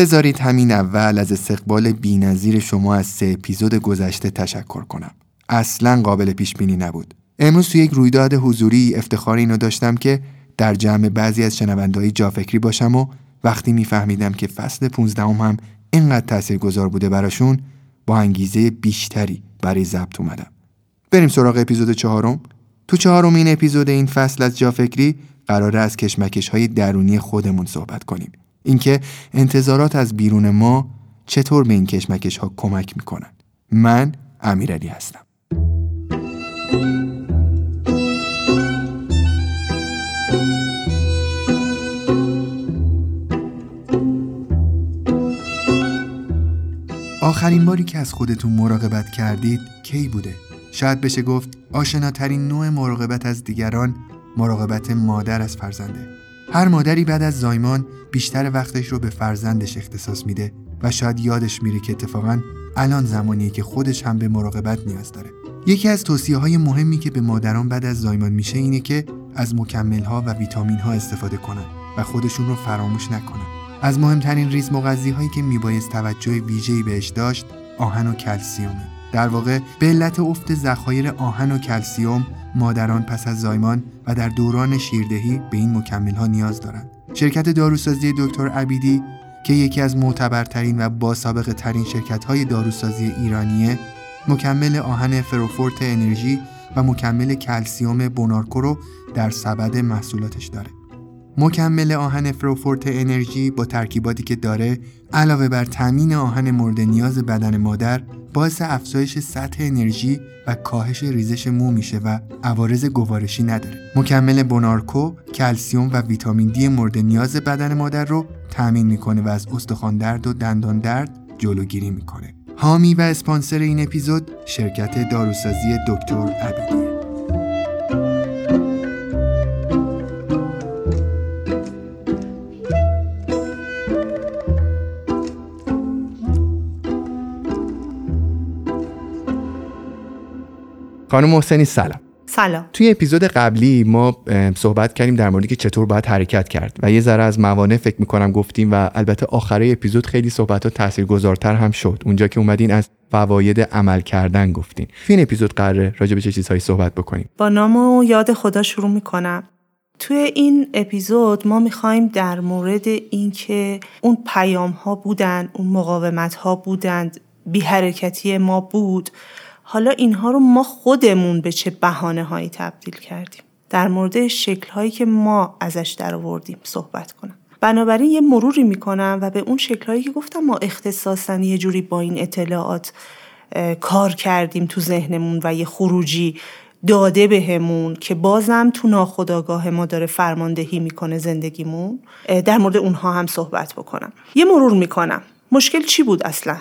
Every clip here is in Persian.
بذارید همین اول از استقبال بینظیر شما از سه اپیزود گذشته تشکر کنم. اصلا قابل پیش بینی نبود. امروز تو یک رویداد حضوری افتخار اینو داشتم که در جمع بعضی از شنوندهای جافکری باشم و وقتی میفهمیدم که فصل 15 هم, اینقدر تاثیرگذار بوده براشون با انگیزه بیشتری برای ضبط اومدم. بریم سراغ اپیزود چهارم. تو چهارمین اپیزود این فصل از جافکری قراره از کشمکش های درونی خودمون صحبت کنیم. اینکه انتظارات از بیرون ما چطور به این کشمکش ها کمک می‌کنن من امیرعلی هستم. آخرین باری که از خودتون مراقبت کردید کی بوده؟ شاید بشه گفت آشناترین نوع مراقبت از دیگران مراقبت مادر از فرزنده. هر مادری بعد از زایمان بیشتر وقتش رو به فرزندش اختصاص میده و شاید یادش میره که اتفاقا الان زمانیه که خودش هم به مراقبت نیاز داره. یکی از توصیه های مهمی که به مادران بعد از زایمان میشه اینه که از مکمل ها و ویتامین ها استفاده کنن و خودشون رو فراموش نکنن. از مهمترین ریز مغذی هایی که میبایست توجه ویژه‌ای بهش داشت آهن و کلسیومه. در واقع به علت افت ذخایر آهن و کلسیوم مادران پس از زایمان و در دوران شیردهی به این مکمل ها نیاز دارند. شرکت داروسازی دکتر عبیدی که یکی از معتبرترین و با سابقه ترین شرکت های داروسازی ایرانیه مکمل آهن فروفورت انرژی و مکمل کلسیوم بونارکو رو در سبد محصولاتش داره. مکمل آهن فروفورت انرژی با ترکیباتی که داره علاوه بر تامین آهن مورد نیاز بدن مادر باعث افزایش سطح انرژی و کاهش ریزش مو میشه و عوارض گوارشی نداره. مکمل بونارکو کلسیوم و ویتامین دی مورد نیاز بدن مادر رو تامین می‌کنه و از استخوان درد و دندان درد جلوگیری می‌کنه. حامی و اسپانسر این اپیزود شرکت داروسازی دکتر عبیدی خانم محسنی سلام. سلام. توی اپیزود قبلی ما صحبت کردیم در موردی که چطور باید حرکت کرد و یه ذره از موانع فکر می‌کنم گفتیم و البته آخره اپیزود خیلی صحبت ها تاثیرگذارتر هم شد. اونجا که اومدین از فواید عمل کردن گفتین. توی این اپیزود قراره راجع به چه چیزهایی صحبت بکنیم؟ با نام و یاد خدا شروع می‌کنم. توی این اپیزود ما می‌خوایم در مورد اینکه اون پیام ها بودن اون مقاومت ها بودند بی حرکتی ما بود. حالا اینها رو ما خودمون به چه بحانه هایی تبدیل کردیم؟ در مورد شکل هایی که ما ازش در آوردیم صحبت کنم. بنابراین یه مروری می‌کنم و به اون شکل هایی که گفتم ما اختصاصا یه جوری با این اطلاعات کار کردیم تو ذهنمون و یه خروجی داده بهمون که بازم تو ناخداگاه ما داره فرماندهی می‌کنه زندگیمون. در مورد اونها هم صحبت بکنم. یه مرور می‌کنم. مشکل چی بود اصلا؟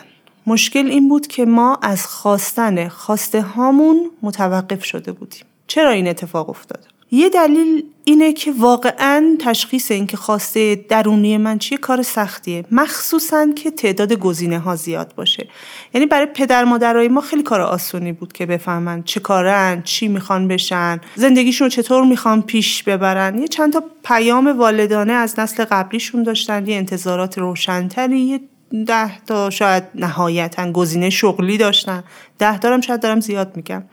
مشکل این بود که ما از خواستن خواسته هامون متوقف شده بودیم. چرا این اتفاق افتاد؟ یه دلیل اینه که واقعا تشخیص اینکه خواسته درونی من چیه کار سختیه. مخصوصا که تعداد گزینه ها زیاد باشه. یعنی برای پدر مادرای ما خیلی کار آسونی بود که بفهمن چه کارن چی می‌خوان بشن زندگیشون رو چطور می‌خوان پیش ببرن. یه چند تا پیام والدانه از نسل قبلیشون داشتن یه انتظارات روشنتری یه ده تا شاید نهایتا گزینه شغلی داشتن. ده دارم شاید دارم زیاد میگم.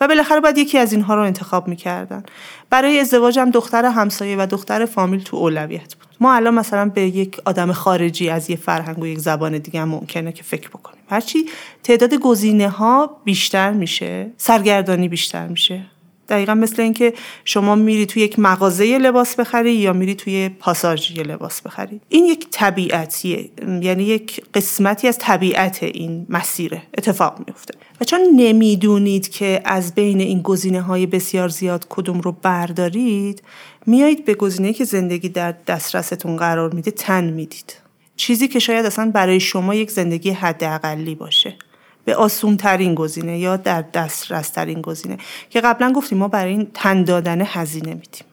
و بالاخره باید یکی از اینها رو انتخاب می‌کردن. برای ازدواجم دختر همسایه و دختر فامیل تو اولویت بود. ما الان مثلا به یک آدم خارجی از یه فرهنگ و یک زبان دیگه هم ممکنه که فکر بکنیم. هرچی تعداد گزینه ها بیشتر میشه سرگردانی بیشتر میشه. دقیقا مثل اینکه شما میری توی یک مغازه لباس بخری یا میری توی پاساژ لباس بخری. این یک طبیعتیه یعنی یک قسمتی از طبیعت این مسیره اتفاق میفته. و چون نمی‌دونید که از بین این گزینه های بسیار زیاد کدوم رو بردارید میایید به گزینه که زندگی در دسترستون قرار میده تن می‌دید. چیزی که شاید اصلا برای شما یک زندگی حداقلی باشه. به آسون ترین گزینه یا در دسترس ترین گزینه که قبلا گفتیم ما برای این تن دادن هزینه میدیم.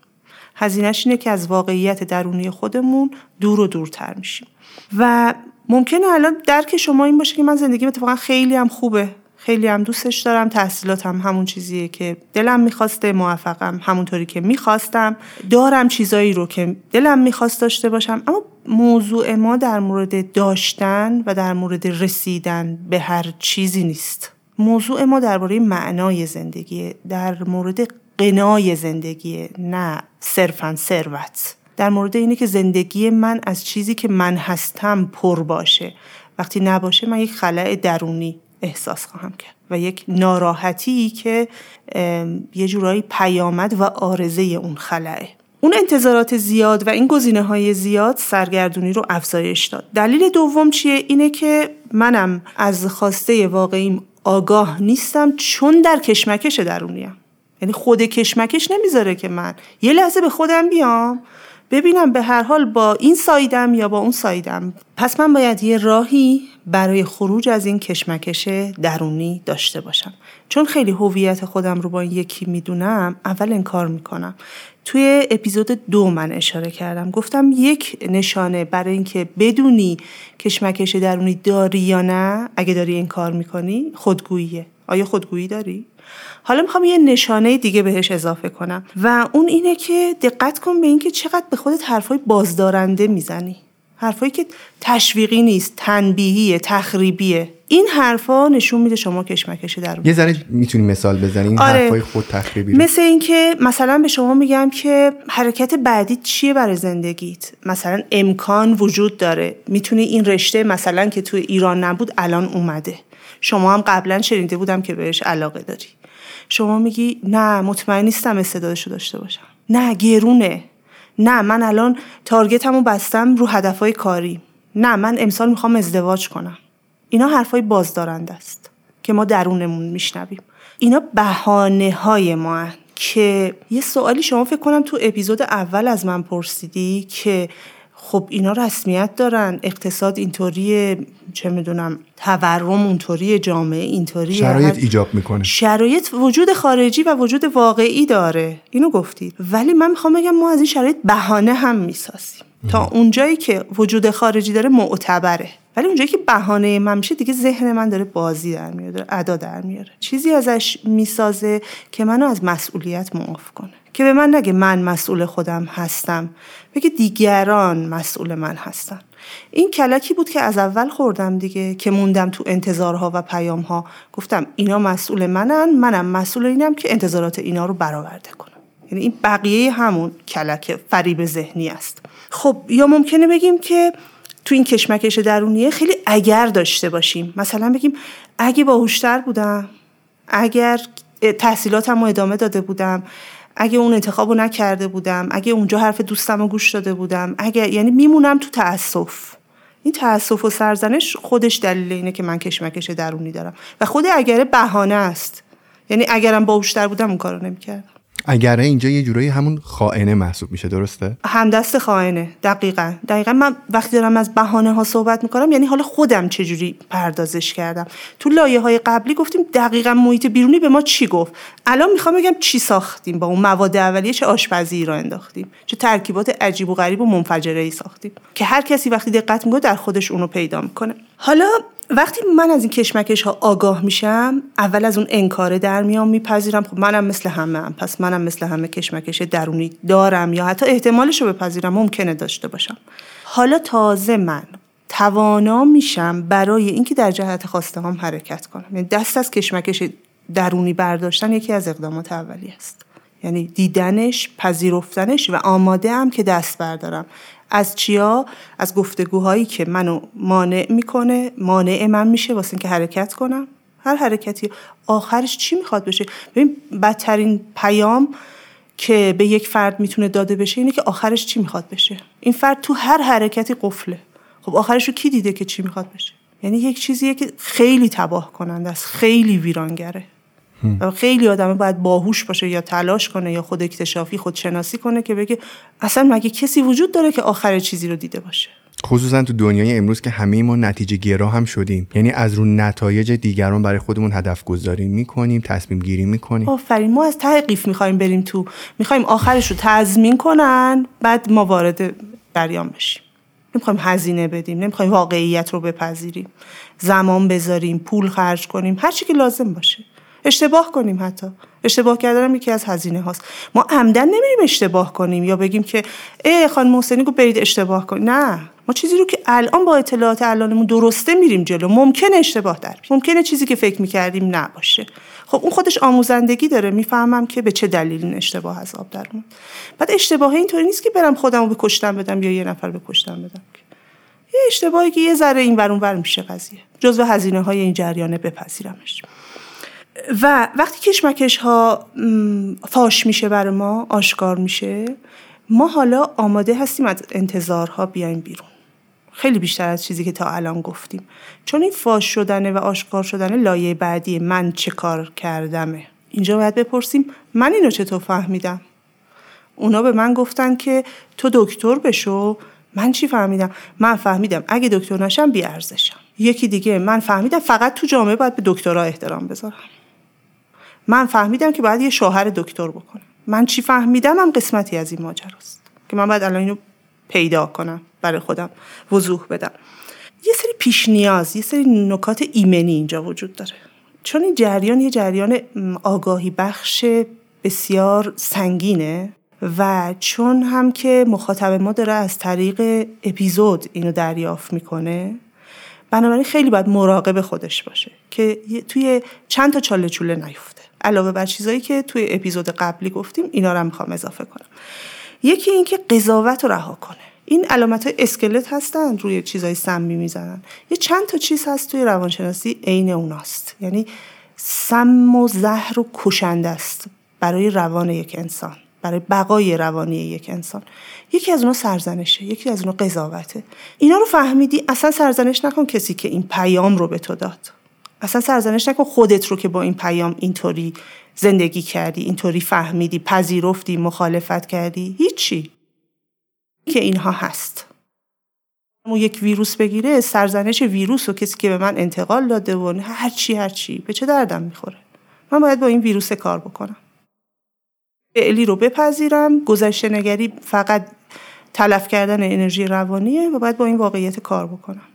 هزینهش اینه که از واقعیت درونی خودمون دور و دورتر میشیم. و ممکنه الان درک شما این باشه که من زندگیم اتفاقا خیلی هم خوبه. خیلی هم دوستش دارم. تحصیلاتم هم همون چیزیه که دلم می‌خواسته موفقم همونطوری که می‌خواستم. دارم چیزایی رو که دلم می‌خواست داشته باشم اما موضوع ما در مورد داشتن و در مورد رسیدن به هر چیزی نیست. موضوع ما درباره معنای زندگی در مورد قنای زندگی نه صرفا ثروت. در مورد اینه که زندگی من از چیزی که من هستم پر باشه. وقتی نباشه من یک خلع درونی احساس خواهم کرد و یک ناراحتی که یه جورایی پیامد و آرزه اون خلعه. اون انتظارات زیاد و این گزینه های زیاد سرگردونی رو افزایش داد. دلیل دوم چیه؟ اینه که منم از خواسته واقعیم آگاه نیستم چون در کشمکش درونیم. یعنی خود کشمکش نمی‌ذاره که من یه لحظه به خودم بیام ببینم به هر حال با این سایدم یا با اون سایدم. پس من باید یه راهی برای خروج از این کشمکش درونی داشته باشم. چون خیلی هویت خودم رو با این یکی می‌دونم اول انکار می‌کنم. توی اپیزود دو من اشاره کردم. گفتم یک نشانه برای اینکه بدونی کشمکش درونی داری یا نه اگه داری این کار می‌کنی خودگوییه. آیا خودگویی داری؟ حالا می‌خوام یه نشانه دیگه بهش اضافه کنم. و اون اینه که دقت کن به اینکه چقدر به خودت حرفای بازدارنده می‌زنی. حرفایی که تشویقی نیست تنبیهیه تخریبیه. این حرفا نشون میده شما کشمکش در یه ذره می‌تونی مثال بزنی؟ این آره. حرفای خود تخریبی مثل اینکه مثلا به شما میگم که حرکت بعدی چیه برای زندگیت؟ مثلا امکان وجود داره. می‌تونی این رشته مثلا که توی ایران نبود الان اومده. شما هم قبلا شنیده بودم که بهش علاقه داری. شما میگی نه مطمئن نیستم استعدادشو داشته باشم. نه گرونه. نه من الان تارگتمو بستم رو هدفهای کاری. نه من امسال می‌خوام ازدواج کنم. اینا حرفای بازدارنده است که ما درونمون میشنویم. اینا بهانه های ما که یه سوالی شما فکر کنم تو اپیزود اول از من پرسیدی که خب اینا رسمیت دارن اقتصاد اینطوریه چه می‌دونم تورم اونطوری جامعه اینطوری شرایط ایجاب می‌کنه. شرایط وجود خارجی و وجود واقعی داره. اینو گفتید. ولی من می‌خوام بگم ما از این شرایط بهانه هم می‌سازیم. تا اونجایی که وجود خارجی داره معتبره. ولی اونجایی که بهانه من میشه دیگه ذهن من داره بازی در میاره ادا در میاره. چیزی ازش می‌سازه که منو از مسئولیت معاف کنه. که به من نگه من مسئول خودم هستم. بگه دیگران مسئول من هستن. این کلکی بود که از اول خوردم دیگه که موندم تو انتظارها و پیامها. گفتم اینا مسئول منن منم مسئول اینم که انتظارات اینا رو برآورده کنم. یعنی این بقیه همون کلک فریب ذهنی است. خب یا ممکنه بگیم که تو این کشمکش درونیه خیلی اگر داشته باشیم. مثلا بگیم اگه باهوشتر بودم اگر تحصیلاتم رو ادامه داده بودم اگه اون انتخاب رو نکرده بودم اگه اونجا حرف دوستم رو گوش داده بودم اگه یعنی میمونم تو تاسف این تاسف و سرزنش خودش دلیل اینه که من کشمکش درونی دارم. و خود اگر بهانه است. یعنی اگرم باهوشتر بودم اون کارو نمی‌کردم. اگر اینجا یه جورایی همون خائنه محسوب میشه درسته؟ همدست خائنه دقیقا. دقیقا من وقتی دارم از بهانه ها صحبت می‌کنم یعنی حالا خودم چجوری پردازش کردم؟ تو لایه های قبلی گفتیم دقیقا محیط بیرونی به ما چی گفت؟ الان می‌خوام بگم چی ساختیم با اون مواد اولیه چه آشپزی را انداختیم چه ترکیبات عجیب و غریب و منفجره ای ساختیم. که هر کسی وقتی دقت می‌کنه در خودش اونو پیدا می‌کنه. حالا وقتی من از این کشمکش ها آگاه میشم اول از اون انکاره در میام میپذیرم. خب منم مثل همه هم پس منم مثل همه کشمکش درونی دارم یا حتی احتمالش رو بپذیرم. ممکنه داشته باشم. حالا تازه من توانا میشم برای اینکه در جهت خواسته هم حرکت کنم. یعنی دست از کشمکش درونی برداشتن یکی از اقدامات اولی است. یعنی دیدنش پذیرفتنش و آماده هم که دست بردارم. از چیا؟ از گفتگوهایی که منو مانع می‌کنه مانع من میشه واسه اینکه حرکت کنم. هر حرکتی. آخرش چی می‌خواد بشه؟ ببین بدترین پیام که به یک فرد می‌تونه داده بشه اینه که آخرش چی می‌خواد بشه. این فرد تو هر حرکتی قفله. خب آخرش رو کی دیده که چی می‌خواد بشه؟ یعنی یک چیزیه که خیلی تباه کننده است. خیلی ویرانگره. خیلی آدم باید باهوش باشه یا تلاش کنه یا خود اکتشافی خود شناسی کنه که بگه اصلا مگه کسی وجود داره که آخر چیزی رو دیده باشه؟ خصوصا تو دنیای امروز که همه ما نتیجه گرا هم شدیم. یعنی از رو نتایج دیگران برای خودمون هدف گذاری می‌کنیم تصمیم گیری می‌کنیم. آفرین ما از ته قیف می‌خوایم بریم تو می‌خوایم آخرش رو تضمین کنن بعد ما وارد جریان بشیم. نمی‌خوایم هزینه بدیم نمی‌خوایم واقعیت رو بپذیریم. زمان بذاریم پول خرج کنیم هر چی که لازم باشه. اشتباه کنیم حتی. اشتباه کردن هم یکی از هزینه هاست. ما عمدن نمیریم اشتباه کنیم یا بگیم که ای خان محسنی گو برید اشتباه کنیم. نه. ما چیزی رو که الان با اطلاعات الانمون درسته میریم جلو. ممکنه اشتباه در ممکنه چیزی که فکر می‌کردیم نباشه. خب اون خودش آموزندگی داره. می‌فهمم که به چه دلیل این اشتباه از آب در بعد اشتباه اینطوری نیست که برم خودم رو کشتن بدم یا یه نفر به کشتن بدم یه اشتباهی که یه ذره این ور میشه قضیه. جزو هزینه های این جریانه بپذیرمش. و وقتی کشمکش ها فاش میشه برای ما آشکار میشه ما حالا آماده هستیم از انتظارها بیایم بیرون. خیلی بیشتر از چیزی که تا الان گفتیم. چون این فاش شدنه و آشکار شدنه لایه بعدی من چه کار کردمه. اینجا باید بپرسیم من اینو چطور فهمیدم؟ اونا به من گفتن که تو دکتر بشو. من چی فهمیدم؟ من فهمیدم اگه دکتر نشم بیارزشم. یکی دیگه من فهمیدم فقط تو جامعه باید به دکترها احترام بذارم. من فهمیدم که باید یه شوهر دکتر بکنم. من چی فهمیدم؟ هم قسمتی از این ماجراست. که من باید الان اینو پیدا کنم برای خودم وضوح بدم. یه سری پیش نیاز یه سری نکات ایمنی اینجا وجود داره. چون این جریان یه جریان آگاهی بخش بسیار سنگینه و چون هم که مخاطب ما داره از طریق اپیزود اینو دریافت می‌کنه بنابراین خیلی باید مراقب خودش باشه که توی چند تا چاله چوله نیفته علاوه بر چیزایی که توی اپیزود قبلی گفتیم اینا رو می‌خوام اضافه کنم. یکی اینکه قضاوت رو رها کنه. این علامت های اسکلت هستن روی چیزای سمی می‌زنن. یه چند تا چیز هست توی روانشناسی عین اوناست. یعنی سم و زهر و کشنده است برای روان یک انسان برای بقای روانی یک انسان. یکی از اونا سرزنشه یکی از اونا قضاوته. اینا رو فهمیدی اصلا سرزنش نکن کسی که این پیام رو به تو داد. اصلا سرزنش نکن خودت رو که با این پیام اینطوری زندگی کردی اینطوری فهمیدی پذیرفتی مخالفت کردی. هیچی. که اینها هست. اما یک ویروس بگیره سرزنش ویروس و کسی که به من انتقال داده و هر چی به چه دردم می‌خوره؟ من باید با این ویروس کار بکنم. فعلی رو بپذیرم گذشته نگری فقط تلف کردن انرژی روانیه و باید با این واقعیت کار بکنم.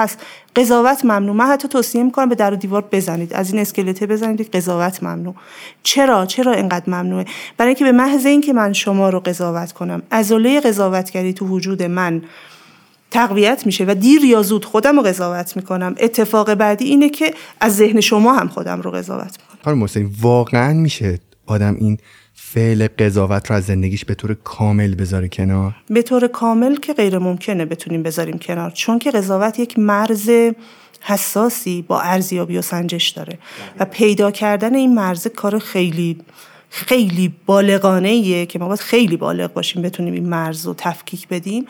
پس قضاوت ممنوع. من حتی توصیه می‌کنم به در و دیوار بزنید. از این اسکلته بزنید قضاوت ممنوع. چرا؟ چرا اینقدر ممنوعه؟ برای اینکه به محض اینکه من شما رو قضاوت کنم عضله قضاوتگری تو وجود من تقویت میشه و دیر یا زود خودم رو قضاوت می‌کنم. اتفاق بعدی اینه که از ذهن شما هم خودم رو قضاوت می‌کنم. واقعا میشه آدم این فعل قضاوت رو از زندگیش به طور کامل بذاره کنار؟ به طور کامل که غیر ممکنه بتونیم بذاریم کنار چون که قضاوت یک مرز حساسی با ارزیابی و سنجش داره و پیدا کردن این مرز کار خیلی خیلی بالغانه ایه که ما باید خیلی بالغ باشیم بتونیم این مرز رو تفکیک بدیم.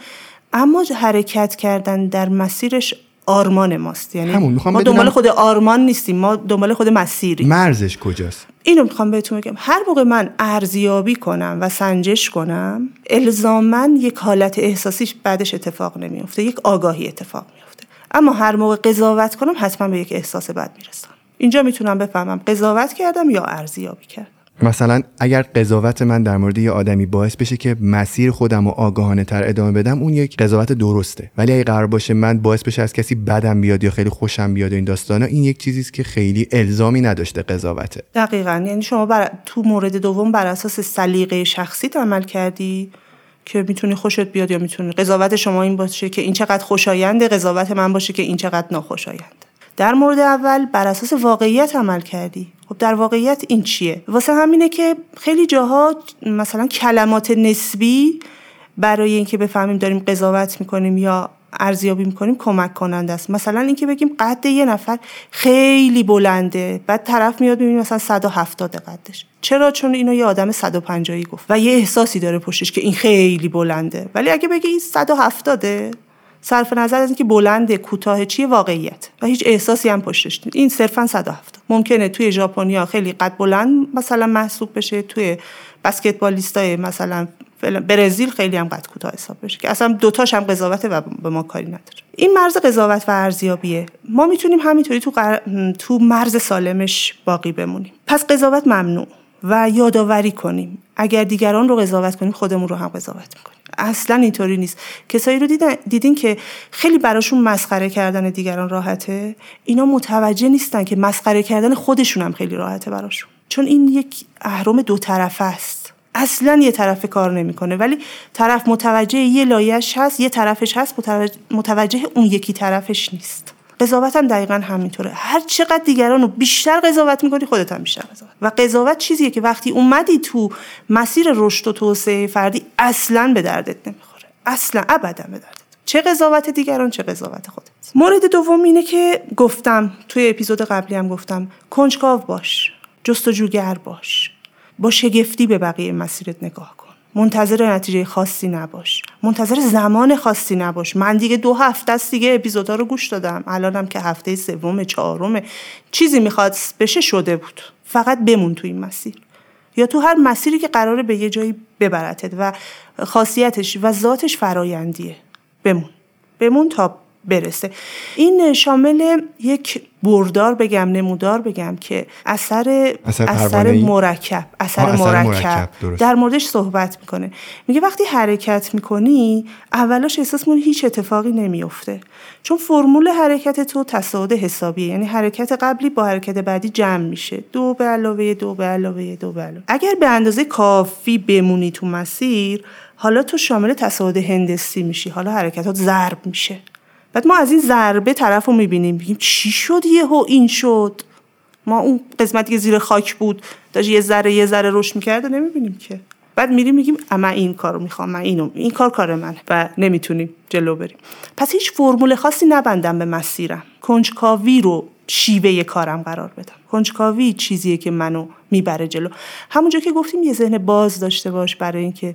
اما حرکت کردن در مسیرش آرمان ماست. یعنی همون ما دنبال خود آرمان نیستیم ما دنبال خود مسیری مرزش کجاست؟ اینو می‌خوام بهتون بگم. هر موقع من ارزیابی کنم و سنجش کنم الزاما یک حالت احساسیش بعدش اتفاق نمیفته یک آگاهی اتفاق میفته اما هر موقع قضاوت کنم حتما به یک احساس بد می‌رسم. اینجا می‌تونم بفهمم قضاوت کردم یا ارزیابی کردم. مثلا اگر قضاوت من در مورد یه آدمی باعث بشه که مسیر خودم رو آگاهانه تر ادامه بدم اون یک قضاوت درسته. ولی اگه قرار باشه من باعث بشه از کسی بدم بیاد یا خیلی خوشم بیاد این داستانا این یک چیزی که خیلی الزامی نداشته قضاوته. دقیقا. یعنی شما بر... تو مورد دوم بر اساس سلیقه شخصی عمل کردی که می‌تونی خوشت بیاد یا می‌تونی قضاوت شما این باشه که این چقدر خوشاینده قضاوت من باشه که این چقدر ناخوشایند. در مورد اول بر اساس واقعیت عمل کردی. خب در واقعیت این چیه؟ واسه همینه که خیلی جاها مثلا کلمات نسبی برای اینکه بفهمیم داریم قضاوت می‌کنیم یا ارزیابی می‌کنیم کمک کننده است. مثلا اینکه بگیم قد یه نفر خیلی بلنده بعد طرف میاد می‌بینیم مثلا 170 قدش. چرا؟ چون اینو یه آدم 150 گفت و یه احساسی داره پشتش که این خیلی بلنده. ولی اگه بگی این 170 صرف نظر از اینکه بلند کوتاه چیه واقعیت و هیچ احساسی هم پشتش نیست. این صرفا 170 ممکنه توی ژاپنیا خیلی قد بلند مثلا محسوب بشه توی بسکتبالیستای مثلا برزیل خیلی هم قد کوتاه حساب بشه که اصلا دوتاش هم قضاوته و به ما کاری نداره. این مرز قضاوت و ارزیابیه. ما می‌تونیم همینطوری تو, تو مرز سالمش باقی بمونیم. پس قضاوت ممنوع. و یادآوری کنیم. اگر دیگران رو قضاوت کنیم خودمون رو هم قضاوت می‌کنیم. اصلا اینطوری نیست. کسایی رو دیدن دیدین که خیلی براشون مسخره کردن دیگران راحته؟ اینا متوجه نیستن که مسخره کردن خودشون هم خیلی راحته براشون. چون این یک اهرام دو طرفه است. اصلا یه طرف کار نمی‌کنه. ولی طرف متوجه یه لایش هست یه طرفش هست متوجه اون یکی طرفش نیست. قضاوت هم دقیقا همینطوره. هر چقدر دیگران رو بیشتر قضاوت می‌کنی خودت هم بیشتر قضاوت. و قضاوت چیزیه که وقتی اومدی تو مسیر رشد و توسعه فردی اصلا به دردت نمی‌خوره. اصلا ابدا به دردت. چه قضاوت دیگران چه قضاوت خودت. مورد دوم اینه که گفتم توی اپیزود قبلی هم گفتم کنجکاو باش جستجوگر باش. با شگفتی به بقیه مسیرت نگاه کن. منتظر نتیجه خاصی نباش. منتظر زمان خاصی نباش. من دیگه دو هفته است دیگه اپیزودا رو گوش دادم. الانم که هفته سوم چهارم چیزی می‌خواد بشه شده بود. فقط بمون تو این مسیر. یا تو هر مسیری که قراره به یه جایی ببرتت و خاصیتش و ذاتش فرایندیه. بمون. بمون تا برسه. این شامل یک بردار بگم نمودار بگم که اثر اثر, اثر مرکب اثر, مرکب, در موردش صحبت می‌کنه. میگه وقتی حرکت می‌کنی اولاش احساس می‌کنی هیچ اتفاقی نمیفته چون فرمول حرکت تو تصاعد حسابیه. یعنی حرکت قبلی با حرکت بعدی جمع میشه. دو به علاوه دو به علاوه دو به علاوه. اگر به اندازه کافی بمونی تو مسیر حالا تو شامل تصاعد هندسی میشی. حالا حرکتات ضرب میشه. بعد ما از این ضربه طرف رو می‌بینیم. بگیم چی شد یهو این شد؟ ما اون قسمتی که زیر خاک بود داشت یه ذره یه ذره رشد می‌کرده نمی‌بینیم که. بعد میریم میگیم اما این کارو می‌خوام من اینو این کار کار منه و نمی‌تونیم جلو بریم. پس هیچ فرمول خاصی نبندم به مسیرم. کنجکاوی رو شیوه کارم قرار بدم. کنجکاوی چیزیه که منو می‌بره جلو. همونجا که گفتیم یه ذهن باز داشته باش برای اینکه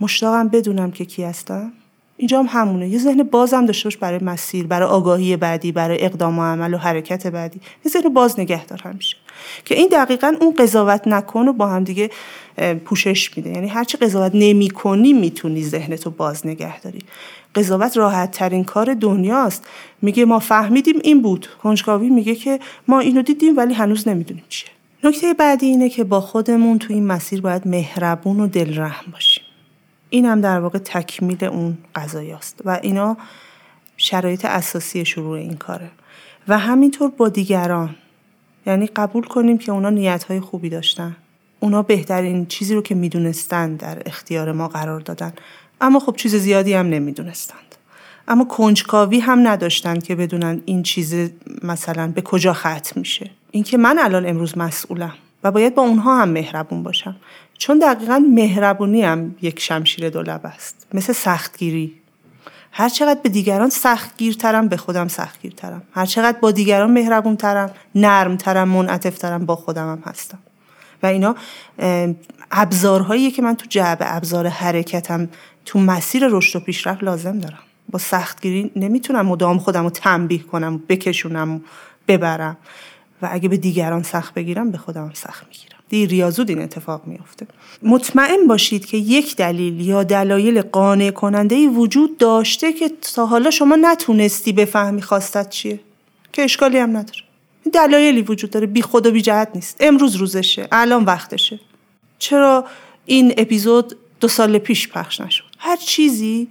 مشتاقم بدونم که کی هستم. اینجا هم همونه. یه ذهن بازم داشته باش برای مسیر برای آگاهی بعدی برای اقدام و عمل و حرکت بعدی. یه ذهن باز نگه دار همیشه. که این دقیقا اون قضاوت نکن و با هم دیگه پوشش میده. یعنی هرچی قضاوت نمی کنی می‌تونی ذهنتو باز نگه داری. قضاوت راحت ترین کار دنیاست. میگه ما فهمیدیم این بود. کنجکاوی میگه که ما اینو دیدیم ولی هنوز نمی‌دونیم چیه. نکته بعدی اینه که با خودمون تو این مسیر باید مهربون و دلرحم باشیم. این هم در واقع تکمیل اون قضایاست و اینا شرایط اساسی شروع این کاره. و همینطور با دیگران. یعنی قبول کنیم که اونا نیتهای خوبی داشتن. اونا بهترین چیزی رو که می‌دونستند در اختیار ما قرار دادن. اما خب چیز زیادی هم نمی‌دونستند. اما کنجکاوی هم نداشتن که بدونن این چیز مثلا به کجا ختم میشه. اینکه من الان امروز مسئولم و باید با اونها هم مهربون باشم. چون دقیقا مهربونی هم یک شمشیر دولب است. مثل سختگیری. هر چقدر به دیگران سختگیرترم به خودم سختگیرترم. هر چقدر با دیگران مهربونترم نرمترم منعطفترم با خودم هم هستم. و اینا ابزارهایی که من تو جعبه ابزار حرکتم تو مسیر رشد و پیشرفت لازم دارم. با سختگیری نمی‌تونم مدام خودم رو تنبیه کنم بکشونم ببرم. و اگه به دیگران سخت بگیرم به خودم سخت می‌گیرم. دیر یا زود این اتفاق میافته. مطمئن باشید که یک دلیل یا دلایل قانع کننده وجود داشته که تا حالا شما نتونستی بفهمی خواستت چیه. که اشکالی هم نداره. دلایلی وجود داره. بی خود و بی جهت نیست. امروز روزشه. الان وقتشه. چرا این اپیزود دو سال پیش پخش نشد؟ هر چیزی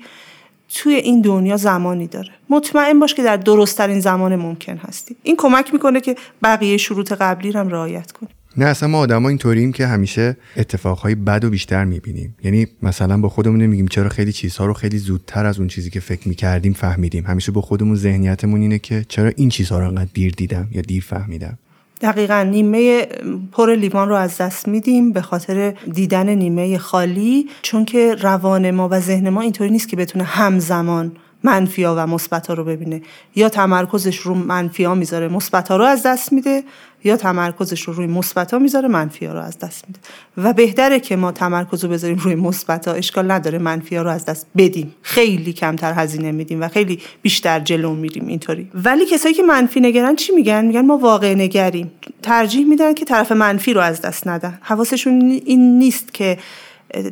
توی این دنیا زمانی داره. مطمئن باش که در درستترین زمان ممکن هستی. این کمک می‌کنه که بقیه شروط قبلی رو هم رعایت کنی. نه اصلا ما آدما اینطوریم که همیشه اتفاقهای بد و بیشتر می‌بینیم. یعنی مثلا با خودمون نمیگیم چرا خیلی چیزها رو خیلی زودتر از اون چیزی که فکر می‌کردیم فهمیدیم. همیشه با خودمون ذهنیتمون اینه که چرا این چیزها رو انقدر دیر دیدم یا دیر فهمیدم. دقیقا نیمه پر لیوان رو از دست میدیم به خاطر دیدن نیمه خالی چون که روان ما و ذهن ما اینطوری نیست که بتونه همزمان منفیا و مثبتا رو ببینه. یا تمرکزش رو منفیا می‌ذاره مثبتا رو از دست میده یا تمرکزش رو روی مثبتا می‌ذاره منفیا رو از دست میده. و بهتره که ما تمرکز رو بذاریم روی مثبتا اشکال نداره منفیا رو از دست بدیم. خیلی کمتر هزینه میدیم و خیلی بیشتر جلو میریم اینطوری. ولی کسایی که منفی نگرن چی میگن؟ میگن ما واقع نگریم. ترجیح میدن که طرف منفی رو از دست ندن. حواسشون این نیست که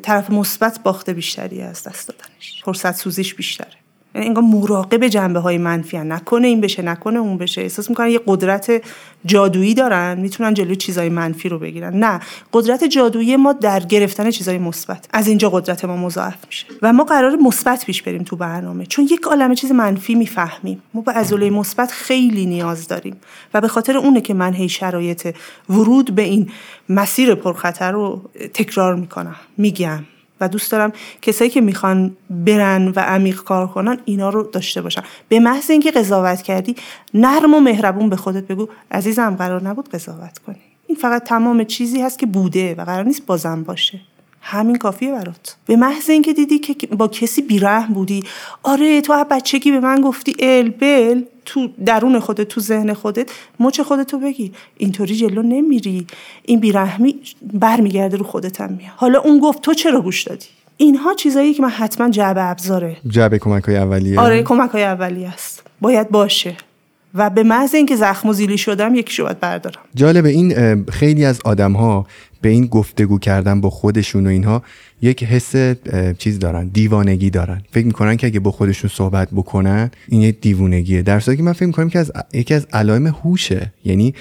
طرف مثبت باخته بیشتری از دست دادنش. فرصت سوزیش بیشتره. انگار مراقب جنبه های منفی هن. نکنه این بشه نکنه اون بشه. احساس می‌کنن یه قدرت جادویی دارن می‌تونن جلوی چیزای منفی رو بگیرن. نه قدرت جادویی ما در گرفتن چیزای مثبت. از اینجا قدرت ما مضاعف میشه. و ما قرار مثبت پیش بریم تو برنامه. چون یک عالمه چیز منفی می‌فهمیم. ما به عضله مثبت خیلی نیاز داریم. و به خاطر اونه که من هی شرایط ورود به این مسیر پرخطر رو تکرار می‌کنم. میگم. و دوست دارم کسایی که می‌خوان برن و عمیق کار کنن اینا رو داشته باشن. به محض اینکه قضاوت کردی نرم و مهربون به خودت بگو عزیزم قرار نبود قضاوت کنی. این فقط تمام چیزی هست که بوده و قرار نیست بازم باشه. همین کافیه برات. به محض اینکه دیدی که با کسی بیرحم بودی. آره تو بچگی به من گفتی ال بل تو درون خودت تو ذهن خودت. مچ خودتو بگی. اینطوری جلو نمیری. این بیرحمی برمیگرده رو خودت هم میاد. حالا اون گفت تو چرا گوش دادی؟ اینها چیزایی که من حتما جعبه ابزاره. جعبه کمک های اولیه. آره کمک های اولیه است. باید باشه. و به محض اینکه زخم و زیلی شدم یکیشو باید بردارم. جالبه این خیلی از آدم ها به این گفتگو کردن با خودشون و اینها یک حس چیز دارن دیوانگی دارن. فکر می‌کنن که اگه با خودشون صحبت بکنن این یه دیوونگیه. در که من فکر می‌کنم که از یکی از علائم هوشه. یعنی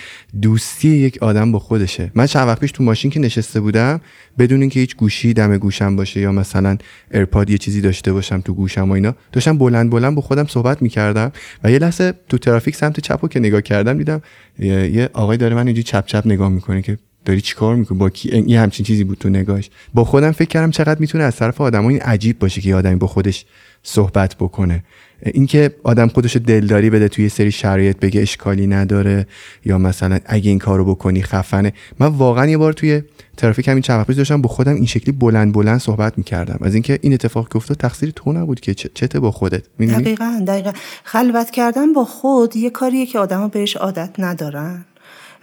دوستی یک آدم با خودشه. من چند وقت پیش تو ماشین که نشسته بودم بدون اینکه هیچ گوشی دم گوشم باشه یا مثلا ارپاد یه چیزی داشته باشم تو گوشم و اینا داشتم بلند بلند با خودم صحبت می‌کردم و یه لحظه تو ترافیک سمت چپو که نگاه کردم دیدم یه آقای داره من اینجوری چپ چپ نگاه می‌کنه که داری چیکار می‌کنی؟ با کی؟ یه همچین چیزی بود تو نگاهش. با خودم فکر کردم چقدر می‌تونه از طرف آدم این عجیب باشه که آدمی با خودش صحبت بکنه. اینکه آدم خودش دلداری بده توی سری شرایط بگه اشکالی نداره یا مثلا اگه این کارو بکنی خفنه. من واقعا یه بار توی ترافیک همین چند داشتم با خودم این شکلی بلند بلند صحبت می‌کردم. از اینکه این اتفاق که افتاد تقصیر تو نبود که. چته با خودت؟ دقیقا دقیقا. خلوت کردن با خود یه کاریه که آدما بهش عادت ندارن.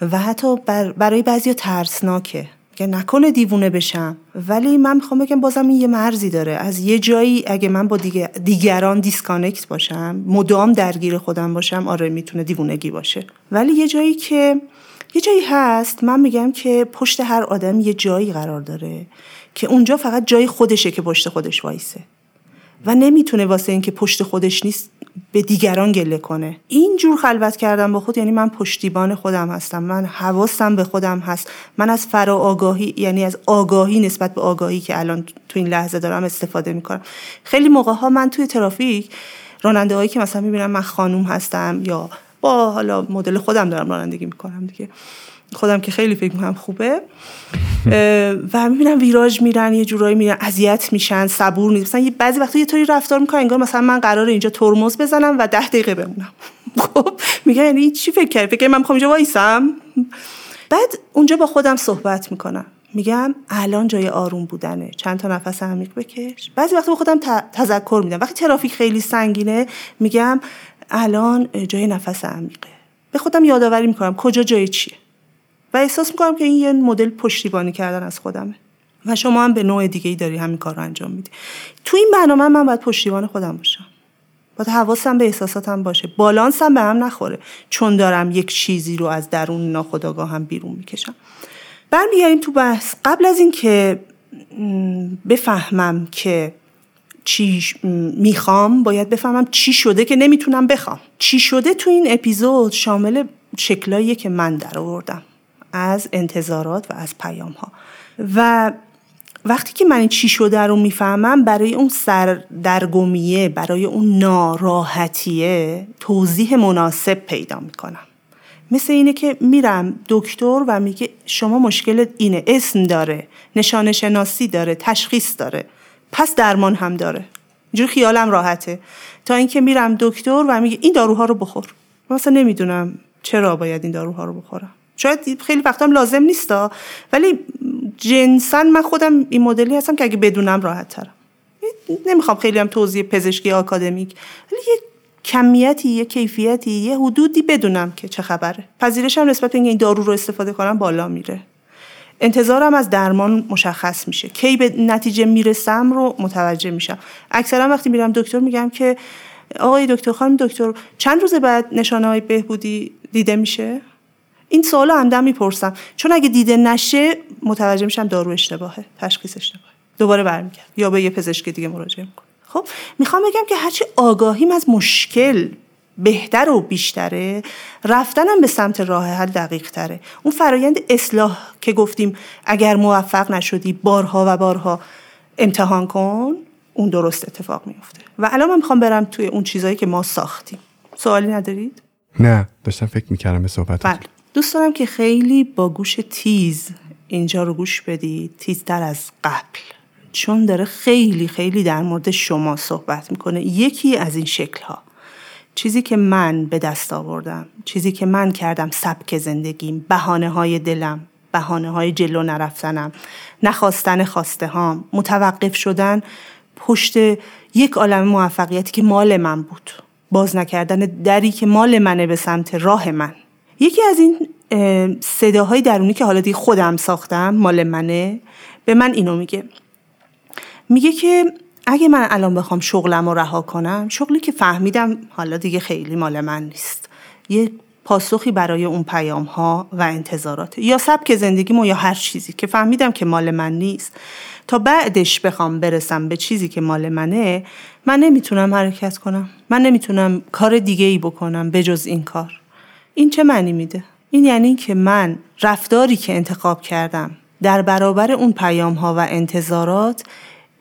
و حتی بر برای بعضی ترسناکه. که نکنه دیوونه بشم. ولی من می‌خوام بگم بازم این یه مرزی داره. از یه جایی اگه من با دیگران disconnect باشم مدام درگیر خودم باشم آره می‌تونه دیوونگی باشه. ولی یه جایی که یه جایی هست من میگم که پشت هر آدم یه جایی قرار داره که اونجا فقط جای خودشه که پشت خودش وایسه. و نمی‌تونه واسه اینکه پشت خودش نیست به دیگران گله کنه. این جور خلوت کردم با خود یعنی من پشتیبان خودم هستم. من حواسم به خودم هست. من از فرا آگاهی یعنی از آگاهی نسبت به آگاهی که الان تو این لحظه دارم استفاده می‌کنم. خیلی موقع ها من توی ترافیک راننده هایی که مثلا می‌بینم من خانوم هستم یا با حالا مدل خودم دارم رانندگی می‌کنم دیگه. خودم که خیلی فکر می‌کنم خوبه. و می‌بینم ویراژ میرن یه جورایی میرن اذیت میشن صبور نیست. مثلا بعضی وقتا یه طوری رفتار می‌کنن انگار مثلا من قرار اینجا ترمز بزنم و ده دقیقه بمونم. خب میگه یعنی چی فکر کردی؟ فکر من می‌خوام اینجا وایسم؟ بعد اونجا با خودم صحبت می‌کنم. میگم الان جای آروم بودنه. چند تا نفس عمیق بکش. بعضی وقتا با خودم تذکر میدم. وقتی ترافیک خیلی سنگینه میگم الان جای نفس عمیقه. به خودم یادآوری می‌کنم کجا جای چیه. و احساس می‌کنم که این یه مدل پشتیبانی کردن از خودمه. و شما هم به نوع دیگه ای داری همین کار رو انجام میدی. تو این برنامه من باید پشتیبان خودم باشم. باید حواسم به احساساتم باشه. بالانسم به هم نخوره. چون دارم یک چیزی رو از درون ناخودآگاهم بیرون می‌کشم. برمیگردیم تو بحث. قبل از اینکه بفهمم که چی می‌خوام باید بفهمم چی شده که نمی‌تونم بخوام. چی شده تو این اپیزود شامل شکلاییه که من در آوردم. از انتظارات و از پیام ها و وقتی که من چی شده رو می‌فهمم برای اون سردرگمیه برای اون ناراحتیه توضیح مناسب پیدا می‌کنم. مثل اینه که میرم دکتر و میگه شما مشکل اینه اسم داره نشانه شناسی داره تشخیص داره پس درمان هم داره. اینجور خیالم راحته. تا اینکه میرم دکتر و میگه این داروها رو بخور. مثلا نمی‌دونم چرا باید این داروها رو بخورم. شاید خیلی وقتا هم لازم نیستا ولی جنسا من خودم این مدلی هستم که اگه بدونم راحت ترم. نمی‌خوام خیلی هم توضیح پزشکی آکادمیک ولی یه کمیتی یه کیفیتی یه حدودی بدونم که چه خبره. پذیرشم نسبت به این دارو رو استفاده کنم بالا میره. انتظارم از درمان مشخص میشه. کی به نتیجه می‌رسم رو متوجه میشم. اکثرا وقتی میرم دکتر میگم که آقای دکتر خانم دکتر چند روز بعد نشانه های بهبودی دیده میشه؟ این سوال همدم می‌پرسم. چون اگه دیده نشه متوجه میشم دارو اشتباهه تشخیص اشتباهه. دوباره برمیگرد یا به یه پزشک دیگه مراجعه می‌کنم. خب می‌خوام بگم که هرچی آگاهیم از مشکل بهتر و بیشتره رفتنم به سمت راه حل دقیق تره. اون فرایند اصلاح که گفتیم اگر موفق نشدی بارها و بارها امتحان کن اون درست اتفاق میفته و الان من می‌خوام برم توی اون چیزهایی که ما ساختیم. سوالی ندارید؟ نه داشتم فکر می‌کردم به صحبت بله. دوست دارم که خیلی با گوش تیز اینجا رو گوش بدید تیزتر از قبل. چون داره خیلی خیلی در مورد شما صحبت می‌کنه. یکی از این شکل ها چیزی که من به دست آوردم چیزی که من کردم سبک زندگیم بهانه های دلم بهانه های جلو نرفتنم نخواستن خواسته هام متوقف شدن پشت یک عالم موفقیتی که مال من بود. باز نکردن دری که مال منه به سمت راه من. یکی از این صداهای درونی که حالا دیگه خودم ساختم مال منه به من اینو میگه. میگه که اگه من الان بخوام شغلم رو رها کنم شغلی که فهمیدم حالا دیگه خیلی مال من نیست. یه پاسخی برای اون پیام ها و انتظارات یا سبک زندگیمو یا هر چیزی که فهمیدم که مال من نیست. تا بعدش بخوام برسم به چیزی که مال منه من نمی‌تونم حرکت کنم. من نمی‌تونم کار دیگه ای بکنم بجز این کار. این چه معنی میده؟ این یعنی که من رفتاری که انتخاب کردم در برابر اون پیام ها و انتظارات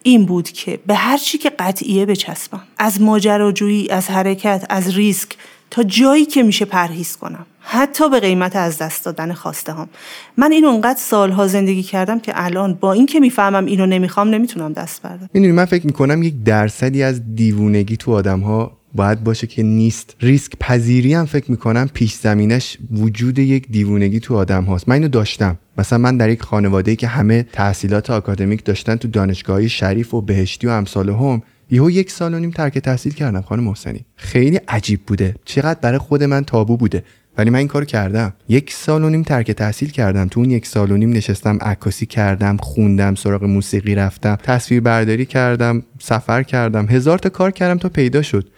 این بود که به هر چی که قطعیه بچسبم از ماجراجویی از حرکت از ریسک تا جایی که میشه پرهیز کنم حتی به قیمت از دست دادن خواسته هم من این اونقدر سالها زندگی کردم که الان با اینکه می‌فهمم اینو نمی‌خوام نمی‌تونم دست بردارم. می‌دونی من فکر می‌کنم یک درصدی از دیوونگی تو آدم ها باید باشه که نیست. ریسک پذیری هم فکر می‌کنم پیش زمینش وجود یک دیوونگی تو آدم هاست. من اینو داشتم. مثلا من در یک خانواده که همه تحصیلات آکادمیک داشتن تو دانشگاهی شریف و بهشتی و امثال هم یهو یک سال و نیم ترک تحصیل کردم خانم محسنی. خیلی عجیب بوده. چقدر برای خود من تابو بوده. ولی من این کارو کردم. یک سال و نیم ترک تحصیل کردم. تو اون یک سال و نیم نشستم عکاسی کردم خوندم سراغ موسیقی رفتم تصویر برداری کردم سفر کردم. هزار تا کار کردم تا پیدا شد.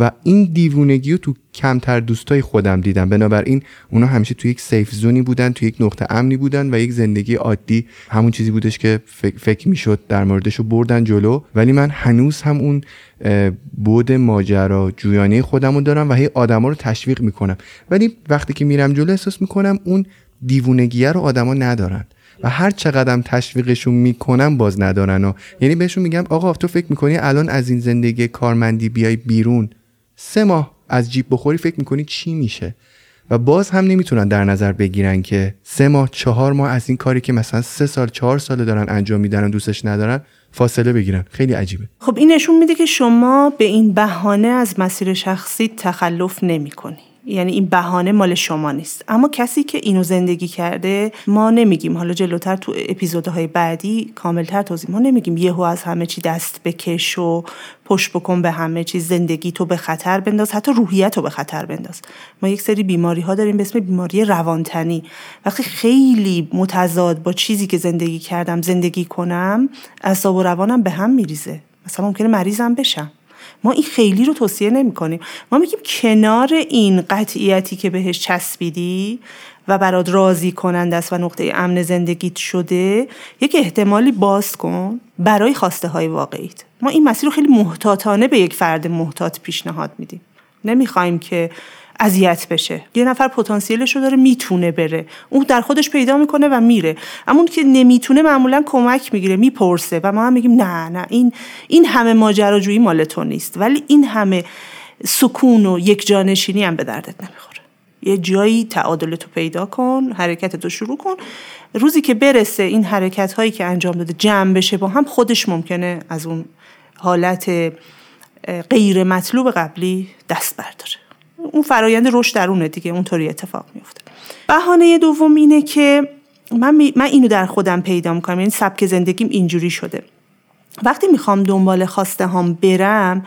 و این دیوونگی رو تو کمتر دوستای خودم دیدم. بنابراین اونا همیشه تو یک سیف زونی بودن تو یک نقطه امنی بودن و یک زندگی عادی. همون چیزی بودش که فکر می‌شد در موردش رو بردن جلو. ولی من هنوز هم اون بود ماجرا جویانه خودم رو دارم و هی آدما رو تشویق می‌کنم. ولی وقتی که میرم جلو احساس می‌کنم اون دیوونگیه رو آدما ندارن و هر چقدرم تشویقشون می‌کنم باز ندارن. و یعنی بهشون میگم آقا تو فکر می‌کنی الان از این زندگی کارمندی بیای بیرون؟ سه ماه از جیب بخوری فکر می‌کنی چی میشه؟ و باز هم نمی‌تونن در نظر بگیرن که سه ماه چهار ماه از این کاری که مثلا سه سال چهار ساله دارن انجام میدن و دوستش ندارن فاصله بگیرن. خیلی عجیبه. خب این نشون میده که شما به این بهانه از مسیر شخصی تخلف نمی‌کنی. یعنی این بهانه مال شما نیست. اما کسی که اینو زندگی کرده ما نمیگیم. حالا جلوتر تو اپیزودهای بعدی کاملتر توضیح ما نمیگیم یهو از همه چی دست بکش و پشت بکن به همه چیز زندگی تو به خطر بنداز. حتی روحیت رو به خطر بنداز. ما یک سری بیماری ها داریم به اسم بیماری روانتنی. وقتی خیلی متضاد با چیزی که زندگی کردم زندگی کنم اعصاب و روانم به هم میریزه. مثلا ممکنه مریضم بشم. ما این خیلی رو توصیه نمی کنیم ما میگیم کنار این قطعیتی که بهش چسبیدی و برات راضی کنند است و نقطه امن زندگیت شده یک احتمالی باز کن برای خواسته های واقعیت. ما این مسیر رو خیلی محتاطانه به یک فرد محتاط پیشنهاد میدیم. نمی‌خوایم که اذیت بشه. یه نفر پتانسیلش رو داره می‌تونه بره. اون در خودش پیدا می‌کنه و میره. اما اون که نمی‌تونه معمولا کمک می‌گیره می‌پرسه و ما هم میگیم نه نه این این همه ماجراجویی مال تو نیست. ولی این همه سکون و یک جانشینی هم به دردت نمی‌خوره. یه جایی تعادل تو پیدا کن حرکت تو شروع کن. روزی که برسه این حرکت هایی که انجام داده جمع بشه با هم خودش ممکنه از اون حالت غیر مطلوب قبلی دست برداره. اون فرایند رشد درونه دیگه اونطوری اتفاق میفته بهانه دوم اینه که من, من اینو در خودم پیدا می‌کنم یعنی سبک زندگیم اینجوری شده. وقتی می‌خوام دنبال خواسته هم برم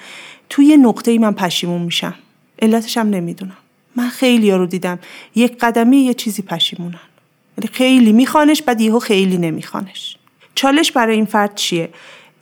توی نقطه ای من پشیمون میشم. علتش هم نمی‌دونم. من خیلی ها رو دیدم. یک قدمی یه چیزی پشیمونن. یعنی خیلی میخوانش بعد یهو خیلی نمیخوانش. چالش برای این فرد چیه؟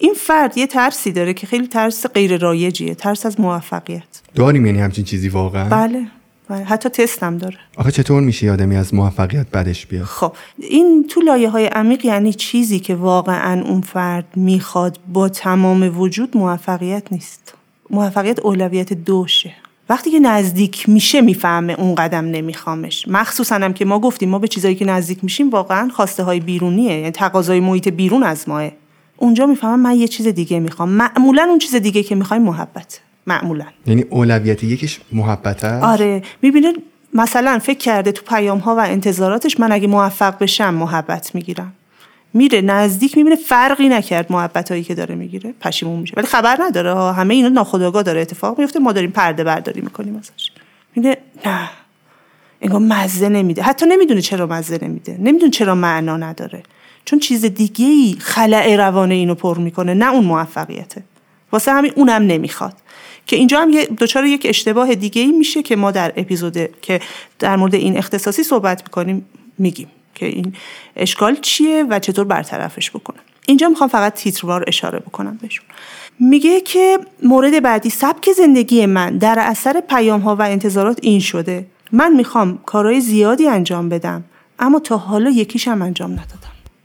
این فرد یه ترسی داره که خیلی ترس غیر رایجیه ترس از موفقیت. داریم یعنی همچین چیزی واقعا؟ بله بله. حتی تستم داره. آخه چطور میشه آدمی از موفقیت بدش بیاد؟ خب این تو لایه های عمیق یعنی چیزی که واقعا اون فرد می‌خواد با تمام وجود موفقیت نیست. موفقیت اولویت دوشه. وقتی که نزدیک میشه می‌فهمه اون قدم نمیخوامش. مخصوصا هم که ما گفتیم ما به چیزایی که نزدیک میشیم واقعا خواسته های بیرونیه یعنی تقاضای محیط بیرون از ماه. اونجا می‌فهمم من یه چیز دیگه می‌خوام. معمولا اون چیز دیگه که می‌خوای محبت. معمولا. یعنی اولویت یکیش محبت هست آره. می‌بینه مثلا فکر کرده تو پیام ها و انتظاراتش من اگه موفق بشم محبت می‌گیرم. میره نزدیک می‌بینه فرقی نکرد محبت هایی که داره می‌گیره. پشیمون میشه. ولی خبر نداره. همه اینا ناخودآگاه داره. اتفاق میفته ما داریم پرده برداری می‌کنیم ازش. میگه نه. انگار مزه نمیده. حتی نمی‌دونه چرا مزه نمیده. نمی‌دونه چرا معنا نداره. چون چیز دیگه ای خلع روانه اینو پر می‌کنه نه اون موفقیته. واسه همین اونم نمی‌خواد. که اینجا هم دچار یک اشتباه دیگه ای میشه که ما در اپیزود که در مورد این اختصاصی صحبت می‌کنیم میگیم که این اشکال چیه و چطور برطرفش بکنم اینجا می‌خوام فقط تیتروار اشاره بکنم بهشون. میگه که مورد بعدی سبک زندگی من در اثر پیام ها و انتظارات این شده. من می‌خوام کارهای زیادی انجام بدم اما تا حالا یکیشم انجام ندادم.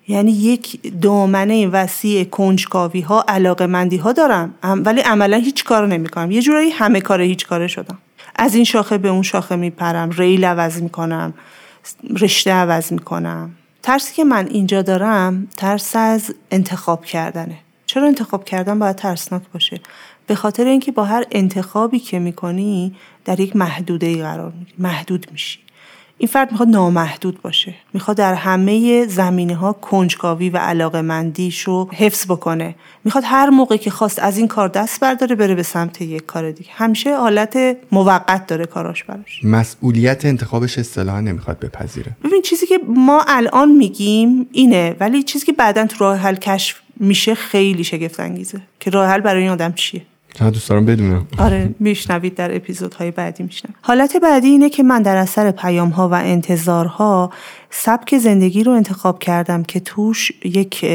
یعنی یک دامنه وسیع کنجکاوی ها علاقه مندی ها دارم ولی عملا هیچ کار نمی کنم یه جورایی همه کار هیچ کاره شدم. از این شاخه به اون شاخه میپرم ریل عوض می‌کنم رشته عوض می‌کنم. ترسی که من اینجا دارم ترس از انتخاب کردنه. چرا انتخاب کردن؟ باید ترسناک باشه. به خاطر اینکه با هر انتخابی که می‌کنی در یک محدوده قرار می‌گیری محدود میشی. این فرد می‌خواد نامحدود باشه. می‌خواد در همه زمینه ها کنجکاوی و علاقه مندیش رو حفظ بکنه. می‌خواد هر موقع که خواست از این کار دست برداره بره به سمت یک کار دیگه. همیشه حالت موقت داره کاراش براش. مسئولیت انتخابش اصطلاحا نمی‌خواد بپذیره. ببین چیزی که ما الان میگیم اینه ولی چیزی که بعدا تو راه حل کشف میشه خیلی شگفت انگیزه که راه حل برای این آدم چیه؟ ها دوست دارم بدونم. آره میشنوید در اپیزودهای بعدی میشنم حالت بعدی اینه که من در اثر پیام ها و انتظارها سبک زندگی رو انتخاب کردم که توش یک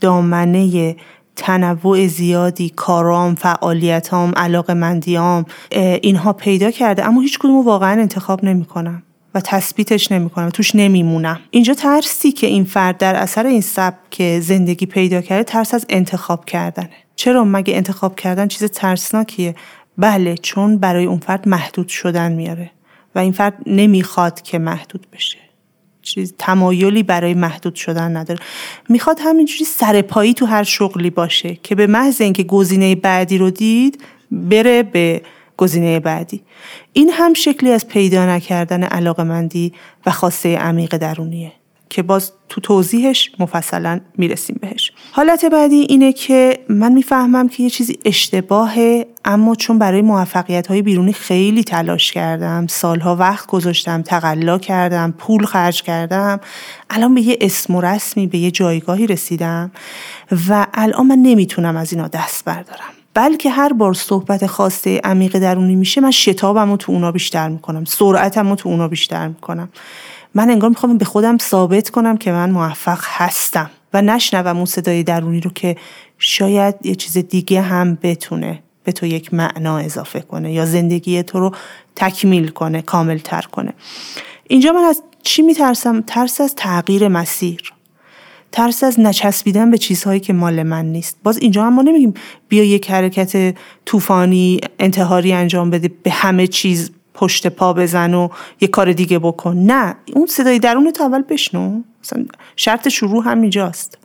دامنه تنوع زیادی کارام فعالیتام علاقه مندیام اینها پیدا کرده اما هیچ کدوم واقعا انتخاب نمی کنم و تثبیتش نمی کنم توش نمیمونم. اینجا ترسی که این فرد در اثر این سبک زندگی پیدا کرده ترس از انتخاب کردنه. چرا مگه انتخاب کردن چیز ترسناکیه؟ بله چون برای اون فرد محدود شدن میاره و این فرد نمی‌خواد که محدود بشه. چیز تمایلی برای محدود شدن نداره. می‌خواد همینجوری سرپایی تو هر شغلی باشه که به محض اینکه گزینه بعدی رو دید بره به گزینه بعدی. این هم شکلی از پیدا نکردن علاقمندی و خواسته عمیق درونیه. که باز تو توضیحش مفصلا می‌رسیم بهش. حالت بعدی اینه که من می‌فهمم که یه چیزی اشتباهه اما چون برای موفقیت های بیرونی خیلی تلاش کردم سالها وقت گذاشتم تقلا کردم پول خرج کردم الان به یه اسم و رسمی به یه جایگاهی رسیدم و الان من نمی‌تونم از اینا دست بردارم. بلکه هر بار صحبت خواسته عمیق درونی میشه من شتابم رو تو اونا بیشتر می‌کنم سرعتم رو تو اونا بیشتر می‌کنم. من انگار می‌خوام به خودم ثابت کنم که من موفق هستم و نشنوم اون صدای درونی رو که شاید یه چیز دیگه هم بتونه به تو یک معنا اضافه کنه یا زندگی تو رو تکمیل کنه کامل تر کنه. اینجا من از چی میترسم؟ ترس از تغییر مسیر. ترس از نچسبیدن به چیزهایی که مال من نیست. باز اینجا هم ما نمیگیم بیا یک حرکت طوفانی انتحاری انجام بده به همه چیز پشت پا بزن و یه کار دیگه بکن. نه اون صدای درون تو اول بشنو. شرط شروع همینجاست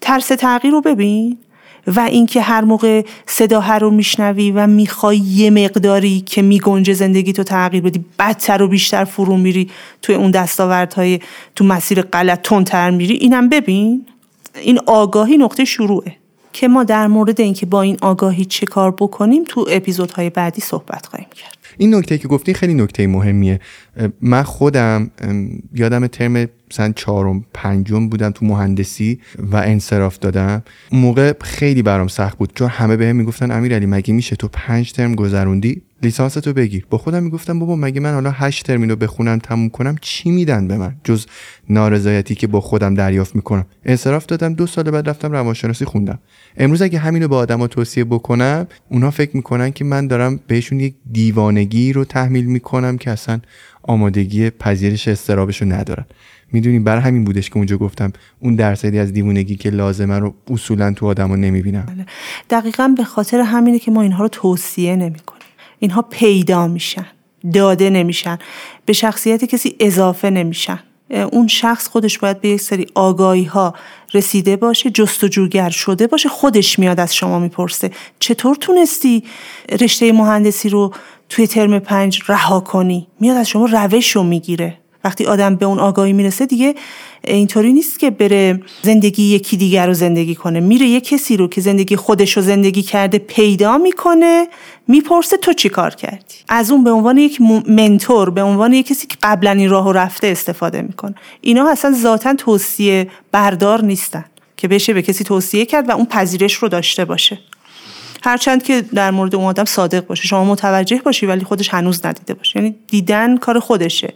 ترس تغییر رو ببین و اینکه هر موقع صدا هر رو میشنوی و می‌خوای یه مقداری که میگنجه زندگی تو تغییر بدی بدتر و بیشتر فرو میری توی اون دستاوردهای تو مسیر غلط تندتر میری. اینم ببین. این آگاهی نقطه شروعه. که ما در مورد اینکه با این آگاهی چه کار بکنیم تو اپیزودهای بعدی صحبت خواهیم کرد. این نکته که گفتی خیلی نکته مهمیه. من خودم یادم ترم مثلا چهارم پنجم بودم تو مهندسی و انصراف دادم اون موقع خیلی برام سخت بود چون همه بهم می‌گفتن امیرعلی مگه میشه تو پنج ترم گذروندی؟ لیسانس تو بگیر. با خودم می‌گفتم بابا مگه من حالا هشت ترم رو بخونم تموم کنم؟ چی میدن به من؟ جز نارضایتی که با خودم دریافت می‌کنم. انصراف دادم دو سال بعد رفتم روانشناسی خوندم. امروز اگه همینو به آدما توصیه بکنم اونا فکر می‌کنن که من دارم بهشون یک دیوانگی رو تحمیل می‌کنم که اصلا آمادگی پذیرش استرابش رو ندارن. می‌دونی بر همین بودش که اونجا گفتم اون درصدی از دیوونگی که لازمه رو اصولا تو آدما نمی‌بینم. بله. دقیقا به خاطر همینه که ما اینها رو توصیه نمی‌کنیم. اینها پیدا میشن داده نمیشن به شخصیت کسی اضافه نمیشن. اون شخص خودش باید به یک سری آگاهی ها رسیده باشه جستجوگر شده باشه خودش میاد از شما می‌پرسه. چطور تونستی رشته مهندسی رو توی ترم پنج رها کنی؟ میاد از شما روش رو می‌گیره. وقتی آدم به اون آگاهی می‌رسه دیگه اینطوری نیست که بره زندگی یکی دیگر رو زندگی کنه. میره یه کسی رو که زندگی خودش رو زندگی کرده پیدا می‌کنه می‌پرسه تو چی کار کردی؟ از اون به عنوان یک منتور به عنوان یک کسی که قبلا این راه رفته استفاده می‌کنه. اینا اصلا ذاتا توصیه بردار نیستن که بشه به کسی توصیه کرد و اون پذیرش رو داشته باشه. هرچند که در مورد اون آدم صادق باشه. شما متوجه باشی ولی خودش هنوز ندیده باشه. یعنی دیدن کار خودشه.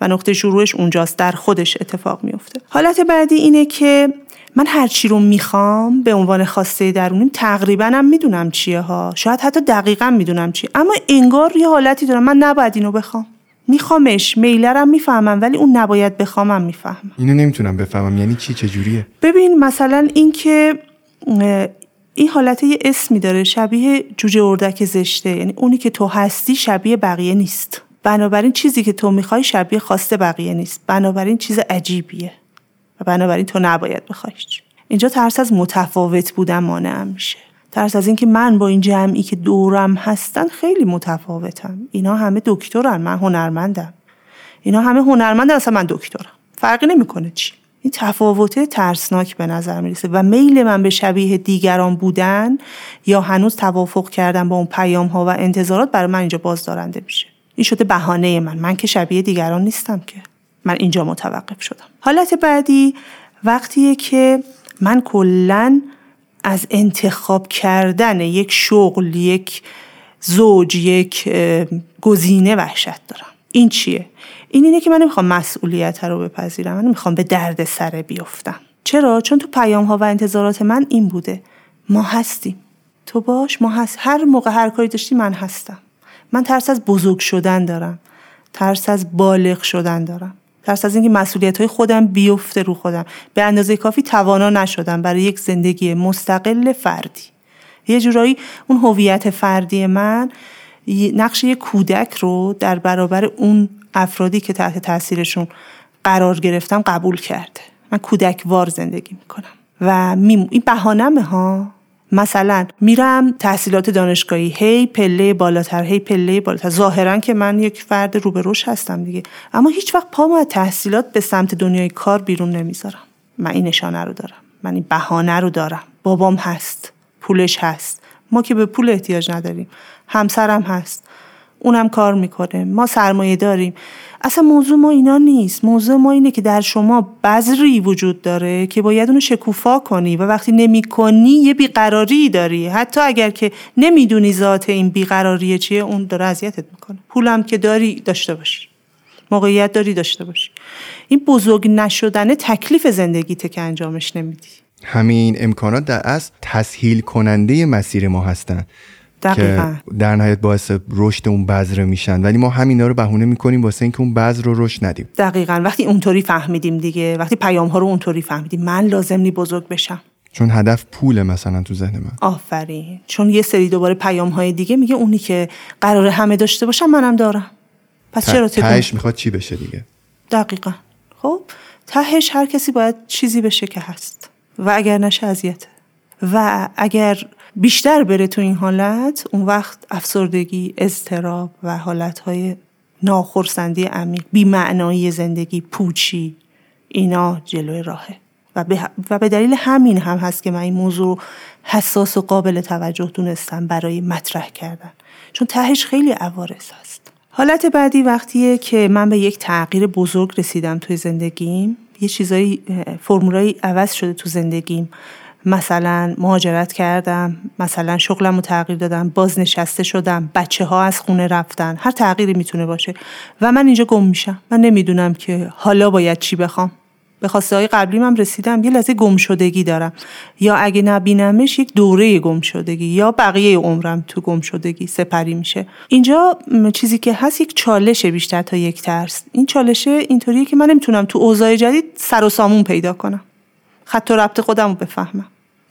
و نقطه شروعش اونجاست در خودش اتفاق میفته حالت بعدی اینه که من هر چی رو می‌خوام به عنوان خواسته درونیم تقریبا هم می‌دونم چیه ها. شاید حتی دقیقا می‌دونم چی اما انگار یه حالتی دارم. من نباید اینو بخوام. میخوامش. میلرم می‌فهمم ولی اون نباید بخوامم می‌فهمم. اینو نمی‌تونم بفهمم. یعنی چی؟ چجوریه ببین مثلا اینکه این حالت یه اسمی داره شبیه جوجه اردک زشته. یعنی اونی که تو هستی شبیه بقیه نیست. بنابراین چیزی که تو می‌خوای شبیه خواسته بقیه نیست. بنابراین چیز عجیبیه. و بنابراین تو نباید بخوایش اینجا ترس از متفاوت بودن مانع میشه. ترس از اینکه من با این جمعی که دورم هستن خیلی متفاوتم. اینا همه دکترن من هنرمندم. اینا همه هنرمندن اصلا من دکترم. فرقی نمی‌کنه چی. این تفاوته ترسناک به نظر می‌رسه. و میل من به شبیه دیگران بودن یا هنوز توافق کردن با اون پیام ها و انتظارات برای من اینجا بازدارنده میشه. این شده بهانه من. من که شبیه دیگران نیستم که. من اینجا متوقف شدم. حالت بعدی وقتیه که من کلا از انتخاب کردن یک شغل یک زوج یک گزینه وحشت دارم. این چیه؟ این اینه که من نمی‌خوام مسئولیت رو بپذیرم. من نمی‌خوام به درد سره بیفتم. چرا؟ چون تو پیام ها و انتظارات من این بوده. ما هستیم. تو باش ما هست. هر موقع هر کاری داشتی من هستم. من ترس از بزرگ شدن دارم. ترس از بالغ شدن دارم. ترس از اینکه مسئولیت های خودم بیفته رو خودم. به اندازه کافی توانا نشدم برای یک زندگی مستقل فردی. یه جورایی اون هویت فردی من نقش یک کودک رو در برابر اون افرادی که تحت تاثیرشون قرار گرفتم قبول کرده. من کودکوار زندگی می‌کنم. و. این بهانمه ها؟ مثلا میرم تحصیلات دانشگاهی هی پله بالاتر هی پله بالاتر. ظاهرا که من یک فرد روبروش هستم دیگه. اما هیچ وقت پامو از تحصیلات به سمت دنیای کار بیرون نمی‌ذارم. من این نشانه رو دارم. من این بهانه رو دارم. بابام هست. پولش هست. ما که به پول احتیاج نداریم. همسرم هست. اونم کار می‌کنه. ما سرمایه داریم. اصلا موضوع ما اینا نیست. موضوع ما اینه که در شما بذری وجود داره که باید اونو شکوفا کنی و وقتی نمی کنی یه بیقراری داری. حتی اگر که نمی‌دونی ذات این بیقراری چیه اون داره اذیتت می‌کنه. پولم که داری داشته باشی. موقعیت داری داشته باشی. این بزرگ نشدن تکلیف زندگیته که انجامش نمیدی. همین امکانات در اصل تسهیل کننده مسیر ما هستن. دقیقا. که در نهایت باعث رشد اون بذر میشن. ولی ما همینا رو بهونه می‌کنیم واسه اینکه اون بذر رو رشد ندیم. دقیقا. وقتی اونطوری فهمیدیم دیگه وقتی پیام ها رو اونطوری فهمیدیم من لازم نی بزرگ بشم. چون هدف پول مثلا تو ذهن من. آفرین. چون یه سری دوباره پیام های دیگه میگه اونی که قرار همه داشته باشم منم دارم. پس چرا تهش می‌خواد چی بشه دیگه؟ دقیقا. خب تهش هر کسی باید چیزی بشه که هست. و اگر نشه اذیته. و اگر بیشتر بره تو این حالت اون وقت افسردگی اضطراب و حالتهای ناخرسندی عمیق بیمعنایی زندگی پوچی اینا جلوی راهه. و به, و به دلیل همین هم هست که من این موضوع حساس و قابل توجه دونستم برای مطرح کردن. چون تهش خیلی عوارض هست. حالت بعدی وقتیه که من به یک تغییر بزرگ رسیدم توی زندگیم. یه چیزایی فرمولایی عوض شده تو زندگیم. مثلا مهاجرت کردم مثلا شغلم رو تغییر دادم بازنشسته شدم بچه ها از خونه رفتن هر تغییری می‌تونه باشه. و من اینجا گم میشم. من نمی‌دونم که حالا باید چی بخوام. به خواسته های قبلی من رسیدم یه لحظه گم شدگی دارم. یا اگه نبینمش یک دوره گم شدگی یا بقیه عمرم تو گم شدگی سپری میشه. اینجا چیزی که هست یک چالشه بیشتر تا یک ترس. این چالشه اینطوریه که من نمی‌تونم تو اوضاع جدید سر و سامون پیدا کنم. خط و ربط خودم رو بفهمم.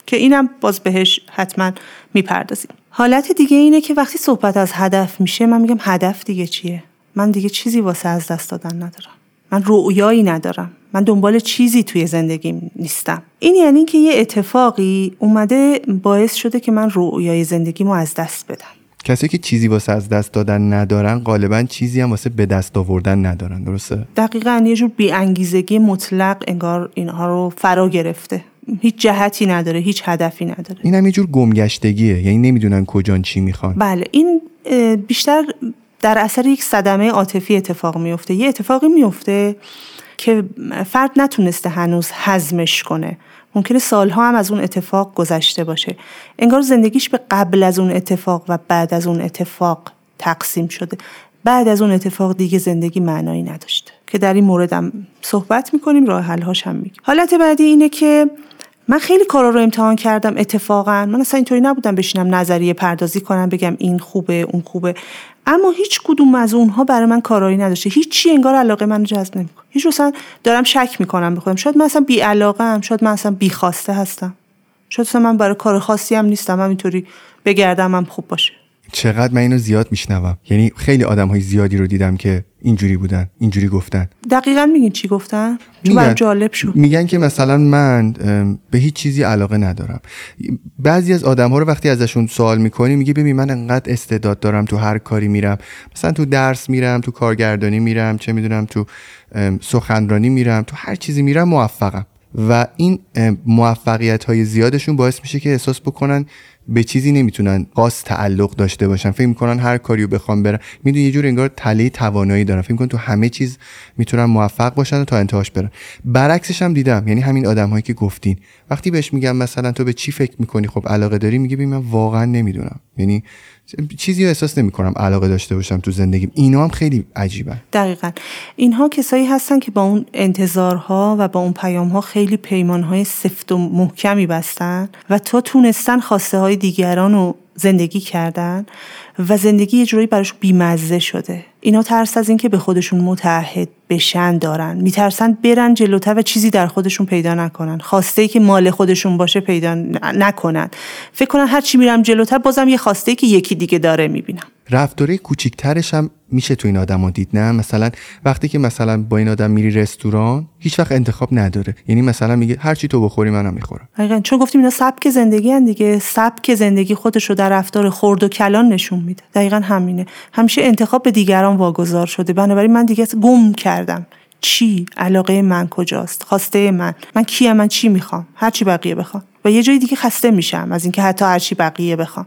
که اینم باز بهش حتما می‌پردازیم. حالت دیگه اینه که وقتی صحبت از هدف میشه من میگم هدف دیگه چیه؟ من دیگه چیزی واسه از دست دادن ندارم. من رؤیایی ندارم. من دنبال چیزی توی زندگیم نیستم. این یعنی که یه اتفاقی اومده باعث شده که من رؤیای زندگیمو از دست بدم. کسی که چیزی واسه از دست دادن ندارن غالبا چیزی هم واسه به دست آوردن ندارن درسته؟ دقیقا یه جور انگیزگی مطلق انگار اینها رو فرا گرفته. هیچ جهتی نداره هیچ هدفی نداره. این هم یه جور گمگشتگیه یعنی نمی‌دونن کجان چی می‌خوان. بله این بیشتر در اثر یک صدمه عاطفی اتفاق میفته یه اتفاقی میفته که فرد نتونسته هنوز حزمش کنه. ممکنه سالها هم از اون اتفاق گذشته باشه. انگار زندگیش به قبل از اون اتفاق و بعد از اون اتفاق تقسیم شده. بعد از اون اتفاق دیگه زندگی معنایی نداشته. که در این موردم صحبت می‌کنیم راه حلهاش هم میگیم. حالت بعدی اینه که من خیلی کارا رو امتحان کردم اتفاقا. من اصلا اینطوری نبودم بشینم نظریه پردازی کنم بگم این خوبه اون خوبه. اما هیچ کدوم از اونها برای من کارایی نداشته. هیچی انگار علاقه من جذب نمی‌کنه. هیچ اصلا دارم شک می‌کنم بخودم شاید من اصلا بی علاقه هم شاید من اصلا بی خواسته هستم. شاید اصلا من برای کار خاصی هم نیستم. همینطوری بگردم هم خوب باشه. چقدر من اینو زیاد میشنوم. یعنی خیلی آدم های زیادی رو دیدم که اینجوری بودن اینجوری گفتن. دقیقا میگین چی گفتن؟ میگن جالب شد. میگن که مثلا من به هیچ چیزی علاقه ندارم. بعضی از آدم ها رو وقتی ازشون سوال می‌کنی میگه ببین من انقدر استعداد دارم تو هر کاری میرم. مثلا تو درس میرم تو کارگردانی میرم چه می‌دونم تو سخنرانی میرم تو هر چیزی میرم موفقم. و این موفقیت های زیادشون باعث میشه که احساس بکنن به چیزی نمی‌تونن خاص تعلق داشته باشن. فکر می‌کنن هر کاریو بخوام برن می‌دونی یه جور انگار تله توانایی دارن. فکر می‌کنن تو همه چیز می‌تونن موفق باشن و تا انتهاش برن. برعکسش هم دیدم. یعنی همین آدم هایی که گفتین. وقتی بهش میگم مثلا تو به چی فکر می‌کنی؟ خب علاقه داری؟ میگه من واقعا نمی‌دونم. یعنی چیزی رو احساس نمی کنم علاقه داشته باشم تو زندگیم. اینا هم خیلی عجیبه. دقیقا. اینها کسایی هستن که با اون انتظارها و با اون پیامها خیلی پیمانهای سفت و محکمی بستن و تا تونستن خواسته های دیگران رو زندگی کردن و زندگی یه جورایی براش بیمزه شده. اینا ترس از اینکه به خودشون متحد بشن دارن. میترسن برن جلوتر و چیزی در خودشون پیدا نکنن. خواسته ای که مال خودشون باشه پیدا نکنن. فکر کنن هر چی میرم جلوتر بازم یه خواسته ای که یکی دیگه داره می‌بینم. رفتاره کوچیکترش هم میشه تو این آدم دید نه؟ مثلا وقتی که مثلا با این آدم میری رستوران هیچ وقت انتخاب نداره. یعنی مثلا میگه هر چی تو بخوری منم می‌خورم. دقیقا چون گفتیم اینا سبک زندگی هن دیگه. سبک زندگی خودش رو در رفتار خرد و کلان نشون میده. دقیقا همینه. همیشه انتخاب به دیگران واگذار شده. بنابراین من دیگه گم کردم. چی؟ علاقه من کجاست؟ خواسته من. من کیم؟ من چی می‌خوام؟ هر چی بقیه بخوام و یه جای دیگه خسته میشم از اینکه حتی هر چی بقیه بخوام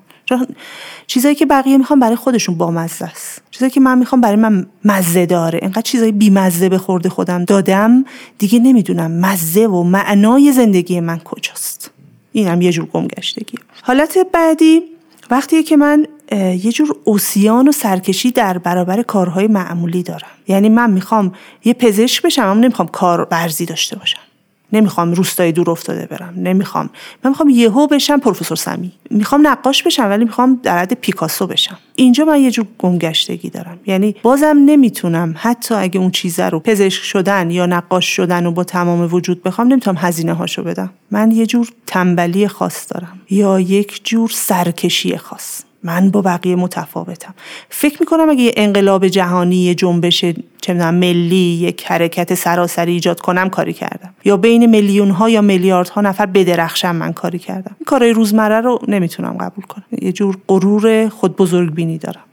چیزایی که بقیه می‌خوام برای خودشون با مزه است. چیزایی که من می‌خوام برای من مزه داره. انقدر چیزای بی مزه به خورده خودم دادم دیگه نمی‌دونم مزه و معنای زندگی من کجاست. اینم یه جور گمگشتگی. حالت بعدی وقتی که من یه جور اوسیان و سرکشی در برابر کارهای معمولی دارم. یعنی من می‌خوام یه پزشک بشم اما نمی‌خوام کار برزی داشته باشم. نمی‌خوام روستای دور افتاده برم. نمی‌خوام. من می‌خوام یهو بشم پروفسور سمی. می‌خوام نقاش بشم ولی می‌خوام در حد پیکاسو بشم. اینجا من یه جور گمگشتگی دارم. یعنی بازم نمی‌تونم. حتی اگه اون چیزه رو پزشک شدن یا نقاش شدن و با تمام وجود بخوام نمی‌تونم هزینه هاشو بدم. من یه جور تنبلی خاص دارم. یا یک جور سرکشی خاص. من با بقیه متفاوتم. فکر می‌کنم اگه یه انقلاب جهانی یه جنبش چه ملی یک حرکت سراسری ایجاد کنم کاری کردم. یا بین میلیون ها یا میلیاردها نفر بدرخشم من کاری کردم. این کارهای روزمره رو نمی‌تونم قبول کنم. یه جور غرور خود بزرگ بینی دارم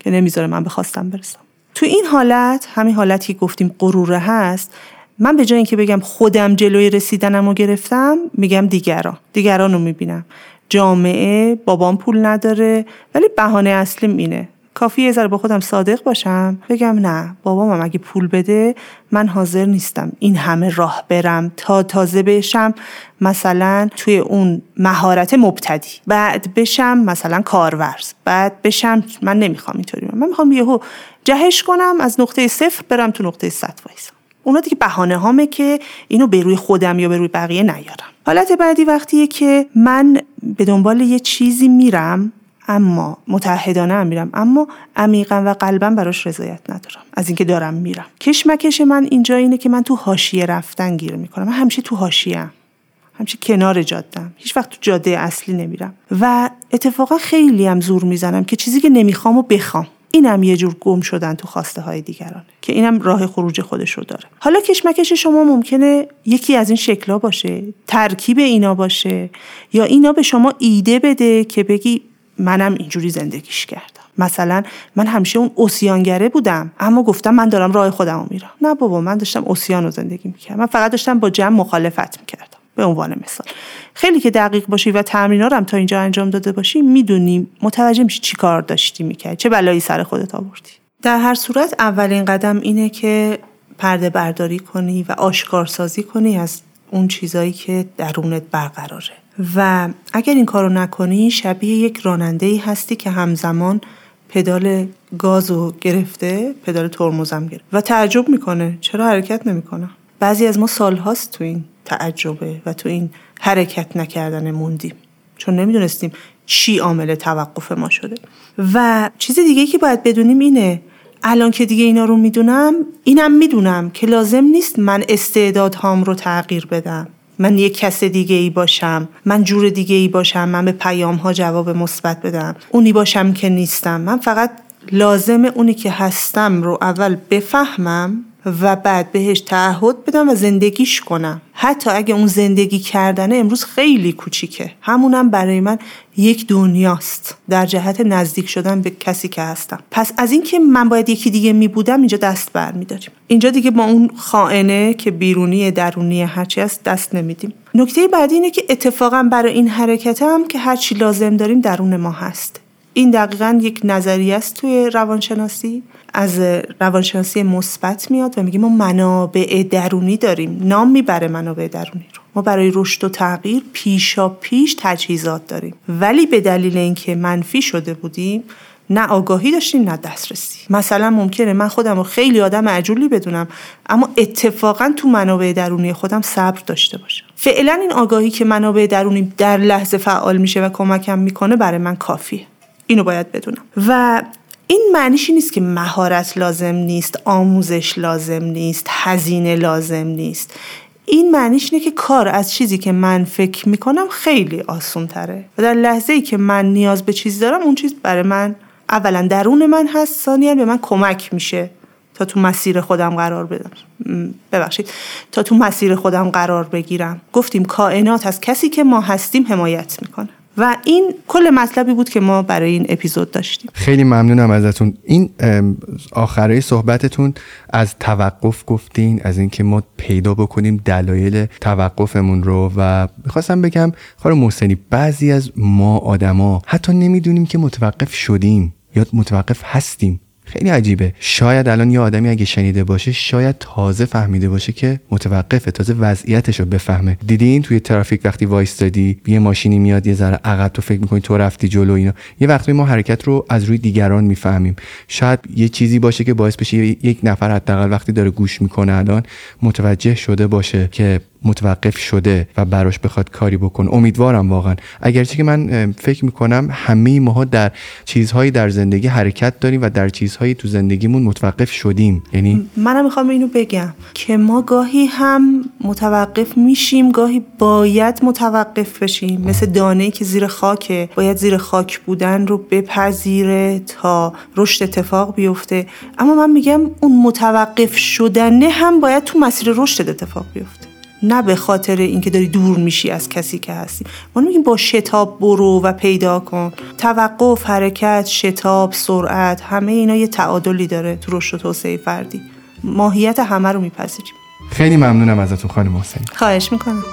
که نمی‌ذاره من بخواستم برسم. تو این حالت همین حالتی که گفتیم غروره هست من به جای اینکه بگم خودم جلوی رسیدنم رو گرفتم میگم دیگران. دیگران رو می‌بینم. جامعه بابام پول نداره ولی بهانه اصلیم اینه. کافی یه ذره با خودم صادق باشم؟ بگم نه بابام اگه پول بده من حاضر نیستم این همه راه برم. تا تازه بشم مثلا توی اون مهارت مبتدی. بعد بشم مثلا کارورز. بعد بشم من نمی‌خوام اینطوری. من می‌خوام یهو جهش کنم از نقطه صفر برم تو نقطه صد وایسم اونا دیگه بهانه هامه که اینو به روی خودم یا به روی بقیه نیارم. حالت بعدی وقتیه که من به دنبال یه چیزی میرم اما متحدانه هم میرم اما عمیقا و قلبا براش رضایت ندارم. از اینکه دارم میرم. کشمکش من اینجا اینه که من تو حاشیه رفتن گیر می‌کنم. من همیشه تو حاشیه همیشه کنار جادم هیچ وقت تو جاده اصلی نمیرم. و اتفاقا خیلی هم زور می‌زنم که چیزی که نمی‌خوام بخوام. اینم یه جور گم شدن تو خواسته های دیگرانه که اینم راه خروج خودش رو داره. حالا کشمکش شما ممکنه یکی از این شکلا باشه ترکیب اینا باشه یا اینا به شما ایده بده که بگی منم اینجوری زندگیش کردم. مثلا من همیشه اون اوسیانگره بودم اما گفتم من دارم راه خودم رو میرم. نه بابا من داشتم اوسیان رو زندگی می‌کردم. من فقط داشتم با جمع مخالفت می‌کردم. به عنوان مثال. خیلی که دقیق باشی و تمرین هم تا اینجا انجام داده باشی می‌دونی متوجه میشی چی کار داشتی می‌کرد چه بلایی سر خودت آوردی. در هر صورت اولین قدم اینه که پرده برداری کنی و آشکارسازی کنی از اون چیزایی که درونت برقراره. و اگر این کارو نکنی شبیه یک راننده ای هستی که همزمان پدال گازو گرفته پدال ترمزم گرفته. و تعجب می‌کنه. چرا حرکت نمی‌کنه؟ بعضی از ما سالهاست تو این تعجبه و تو این حرکت نکردن موندیم. چون نمی‌دونستیم چی عامل توقف ما شده. و چیز دیگه که باید بدونیم اینه الان که دیگه اینا رو می‌دونم اینم می‌دونم که لازم نیست من استعدادهام رو تغییر بدم. من یک کس دیگه ای باشم من جور دیگه ای باشم من به پیام ها جواب مثبت بدم. اونی باشم که نیستم. من فقط لازم اونی که هستم رو اول بفهمم و بعد بهش تعهد بدم و زندگیش کنم. حتی اگه اون زندگی کردنه امروز خیلی کوچیکه. همونم برای من یک دنیاست. در جهت نزدیک شدن به کسی که هستم. پس از اینکه من باید یکی دیگه می بودم اینجا دست برمیداریم. اینجا دیگه با اون خائنه که بیرونی درونی هرچی هست دست نمیدیم. نکته بعدی اینه که اتفاقا برای این حرکت هم که هرچی لازم داریم درون ما هست. این دقیقا یک نظریه است توی روانشناسی. از روانشناسی مثبت میاد و میگه ما منابع درونی داریم. نام می‌بره منابع درونی رو. ما برای رشد و تغییر پیشا پیش تجهیزات داریم. ولی به دلیل اینکه منفی شده بودیم نه آگاهی داشتیم نه دسترسی. مثلا ممکنه من خودم رو خیلی آدم عجولی بدونم اما اتفاقا تو منابع درونی خودم صبر داشته باشم. فعلا این آگاهی که منابع درونی در لحظه فعال میشه و کمکم می‌کنه برای من کافیه. اینو باید بدونم. و این معنیشی نیست که مهارت لازم نیست آموزش لازم نیست هزینه لازم نیست. این معنیش اینه که کار از چیزی که من فکر می‌کنم خیلی آسون تره و در لحظه ای که من نیاز به چیزی دارم اون چیز برای من اولا درون من هست ثانیا به من کمک میشه. تا تو مسیر خودم قرار بدم ببخشید. تا تو مسیر خودم قرار بگیرم. گفتیم کائنات از کسی که ما هستیم حمایت می‌کنه. و این کل مطلبی بود که ما برای این اپیزود داشتیم. خیلی ممنونم ازتون. این آخرای صحبتتون از توقف گفتین از اینکه ما پیدا بکنیم دلایل توقفمون رو و می‌خواستم بگم خانم محسنی بعضی از ما آدما حتی نمی‌دونیم که متوقف شدیم یا متوقف هستیم. خیلی عجیبه. شاید الان یه آدمی اگه شنیده باشه شاید تازه فهمیده باشه که متوقفه تازه وضعیتش رو بفهمه. دیدین توی ترافیک وقتی وایستادی یه ماشینی میاد یه ذره عقب تو فکر می‌کنی تو رفتی جلو اینا. یه وقتی ما حرکت رو از روی دیگران می‌فهمیم. شاید یه چیزی باشه که باعث بشه یک نفر حداقل وقتی داره گوش می‌کنه الان متوجه شده باشه که متوقف شده و براش بخواد کاری بکن. امیدوارم واقعا. اگرچه که من فکر می‌کنم همه ماها در چیزهایی در زندگی حرکت داریم و در چیزهایی تو زندگیمون متوقف شدیم. یعنی منم می‌خوام اینو بگم که ما گاهی هم متوقف میشیم گاهی باید متوقف بشیم. مثل دانه که زیر خاکه. باید زیر خاک بودن رو بپذیره تا رشد اتفاق بیفته. اما من میگم اون متوقف شدنه هم باید تو مسیر رشد اتفاق بیفته. نه به خاطر اینکه داری دور میشی از کسی که هستی. ما میگیم با شتاب برو و پیدا کن. توقف حرکت شتاب سرعت همه اینا یه تعادلی داره تو رشد و توسعه فردی. ماهیت همه رو میپذیریم. خیلی ممنونم ازتون خانم حسین. خواهش می‌کنم.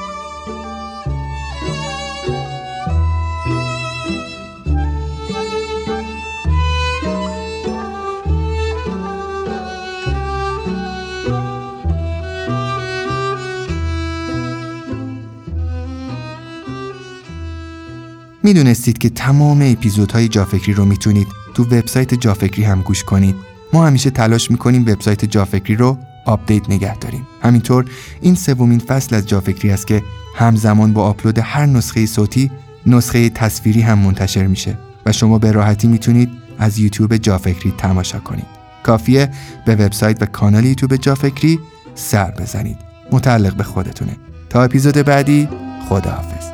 می‌دونستید که تمام اپیزودهای جافکری رو می‌تونید تو وبسایت جافکری هم گوش کنید. ما همیشه تلاش می‌کنیم وبسایت جافکری رو آپدیت نگه داریم. همینطور این سومین فصل از جافکری است که همزمان با آپلود هر نسخه صوتی نسخه تصویری هم منتشر میشه و شما به راحتی می‌تونید از یوتیوب جافکری تماشا کنید. کافیه به وبسایت و کانال یوتیوب جافکری سر بزنید. متعلق به خودتونه. تا اپیزود بعدی خداحافظ.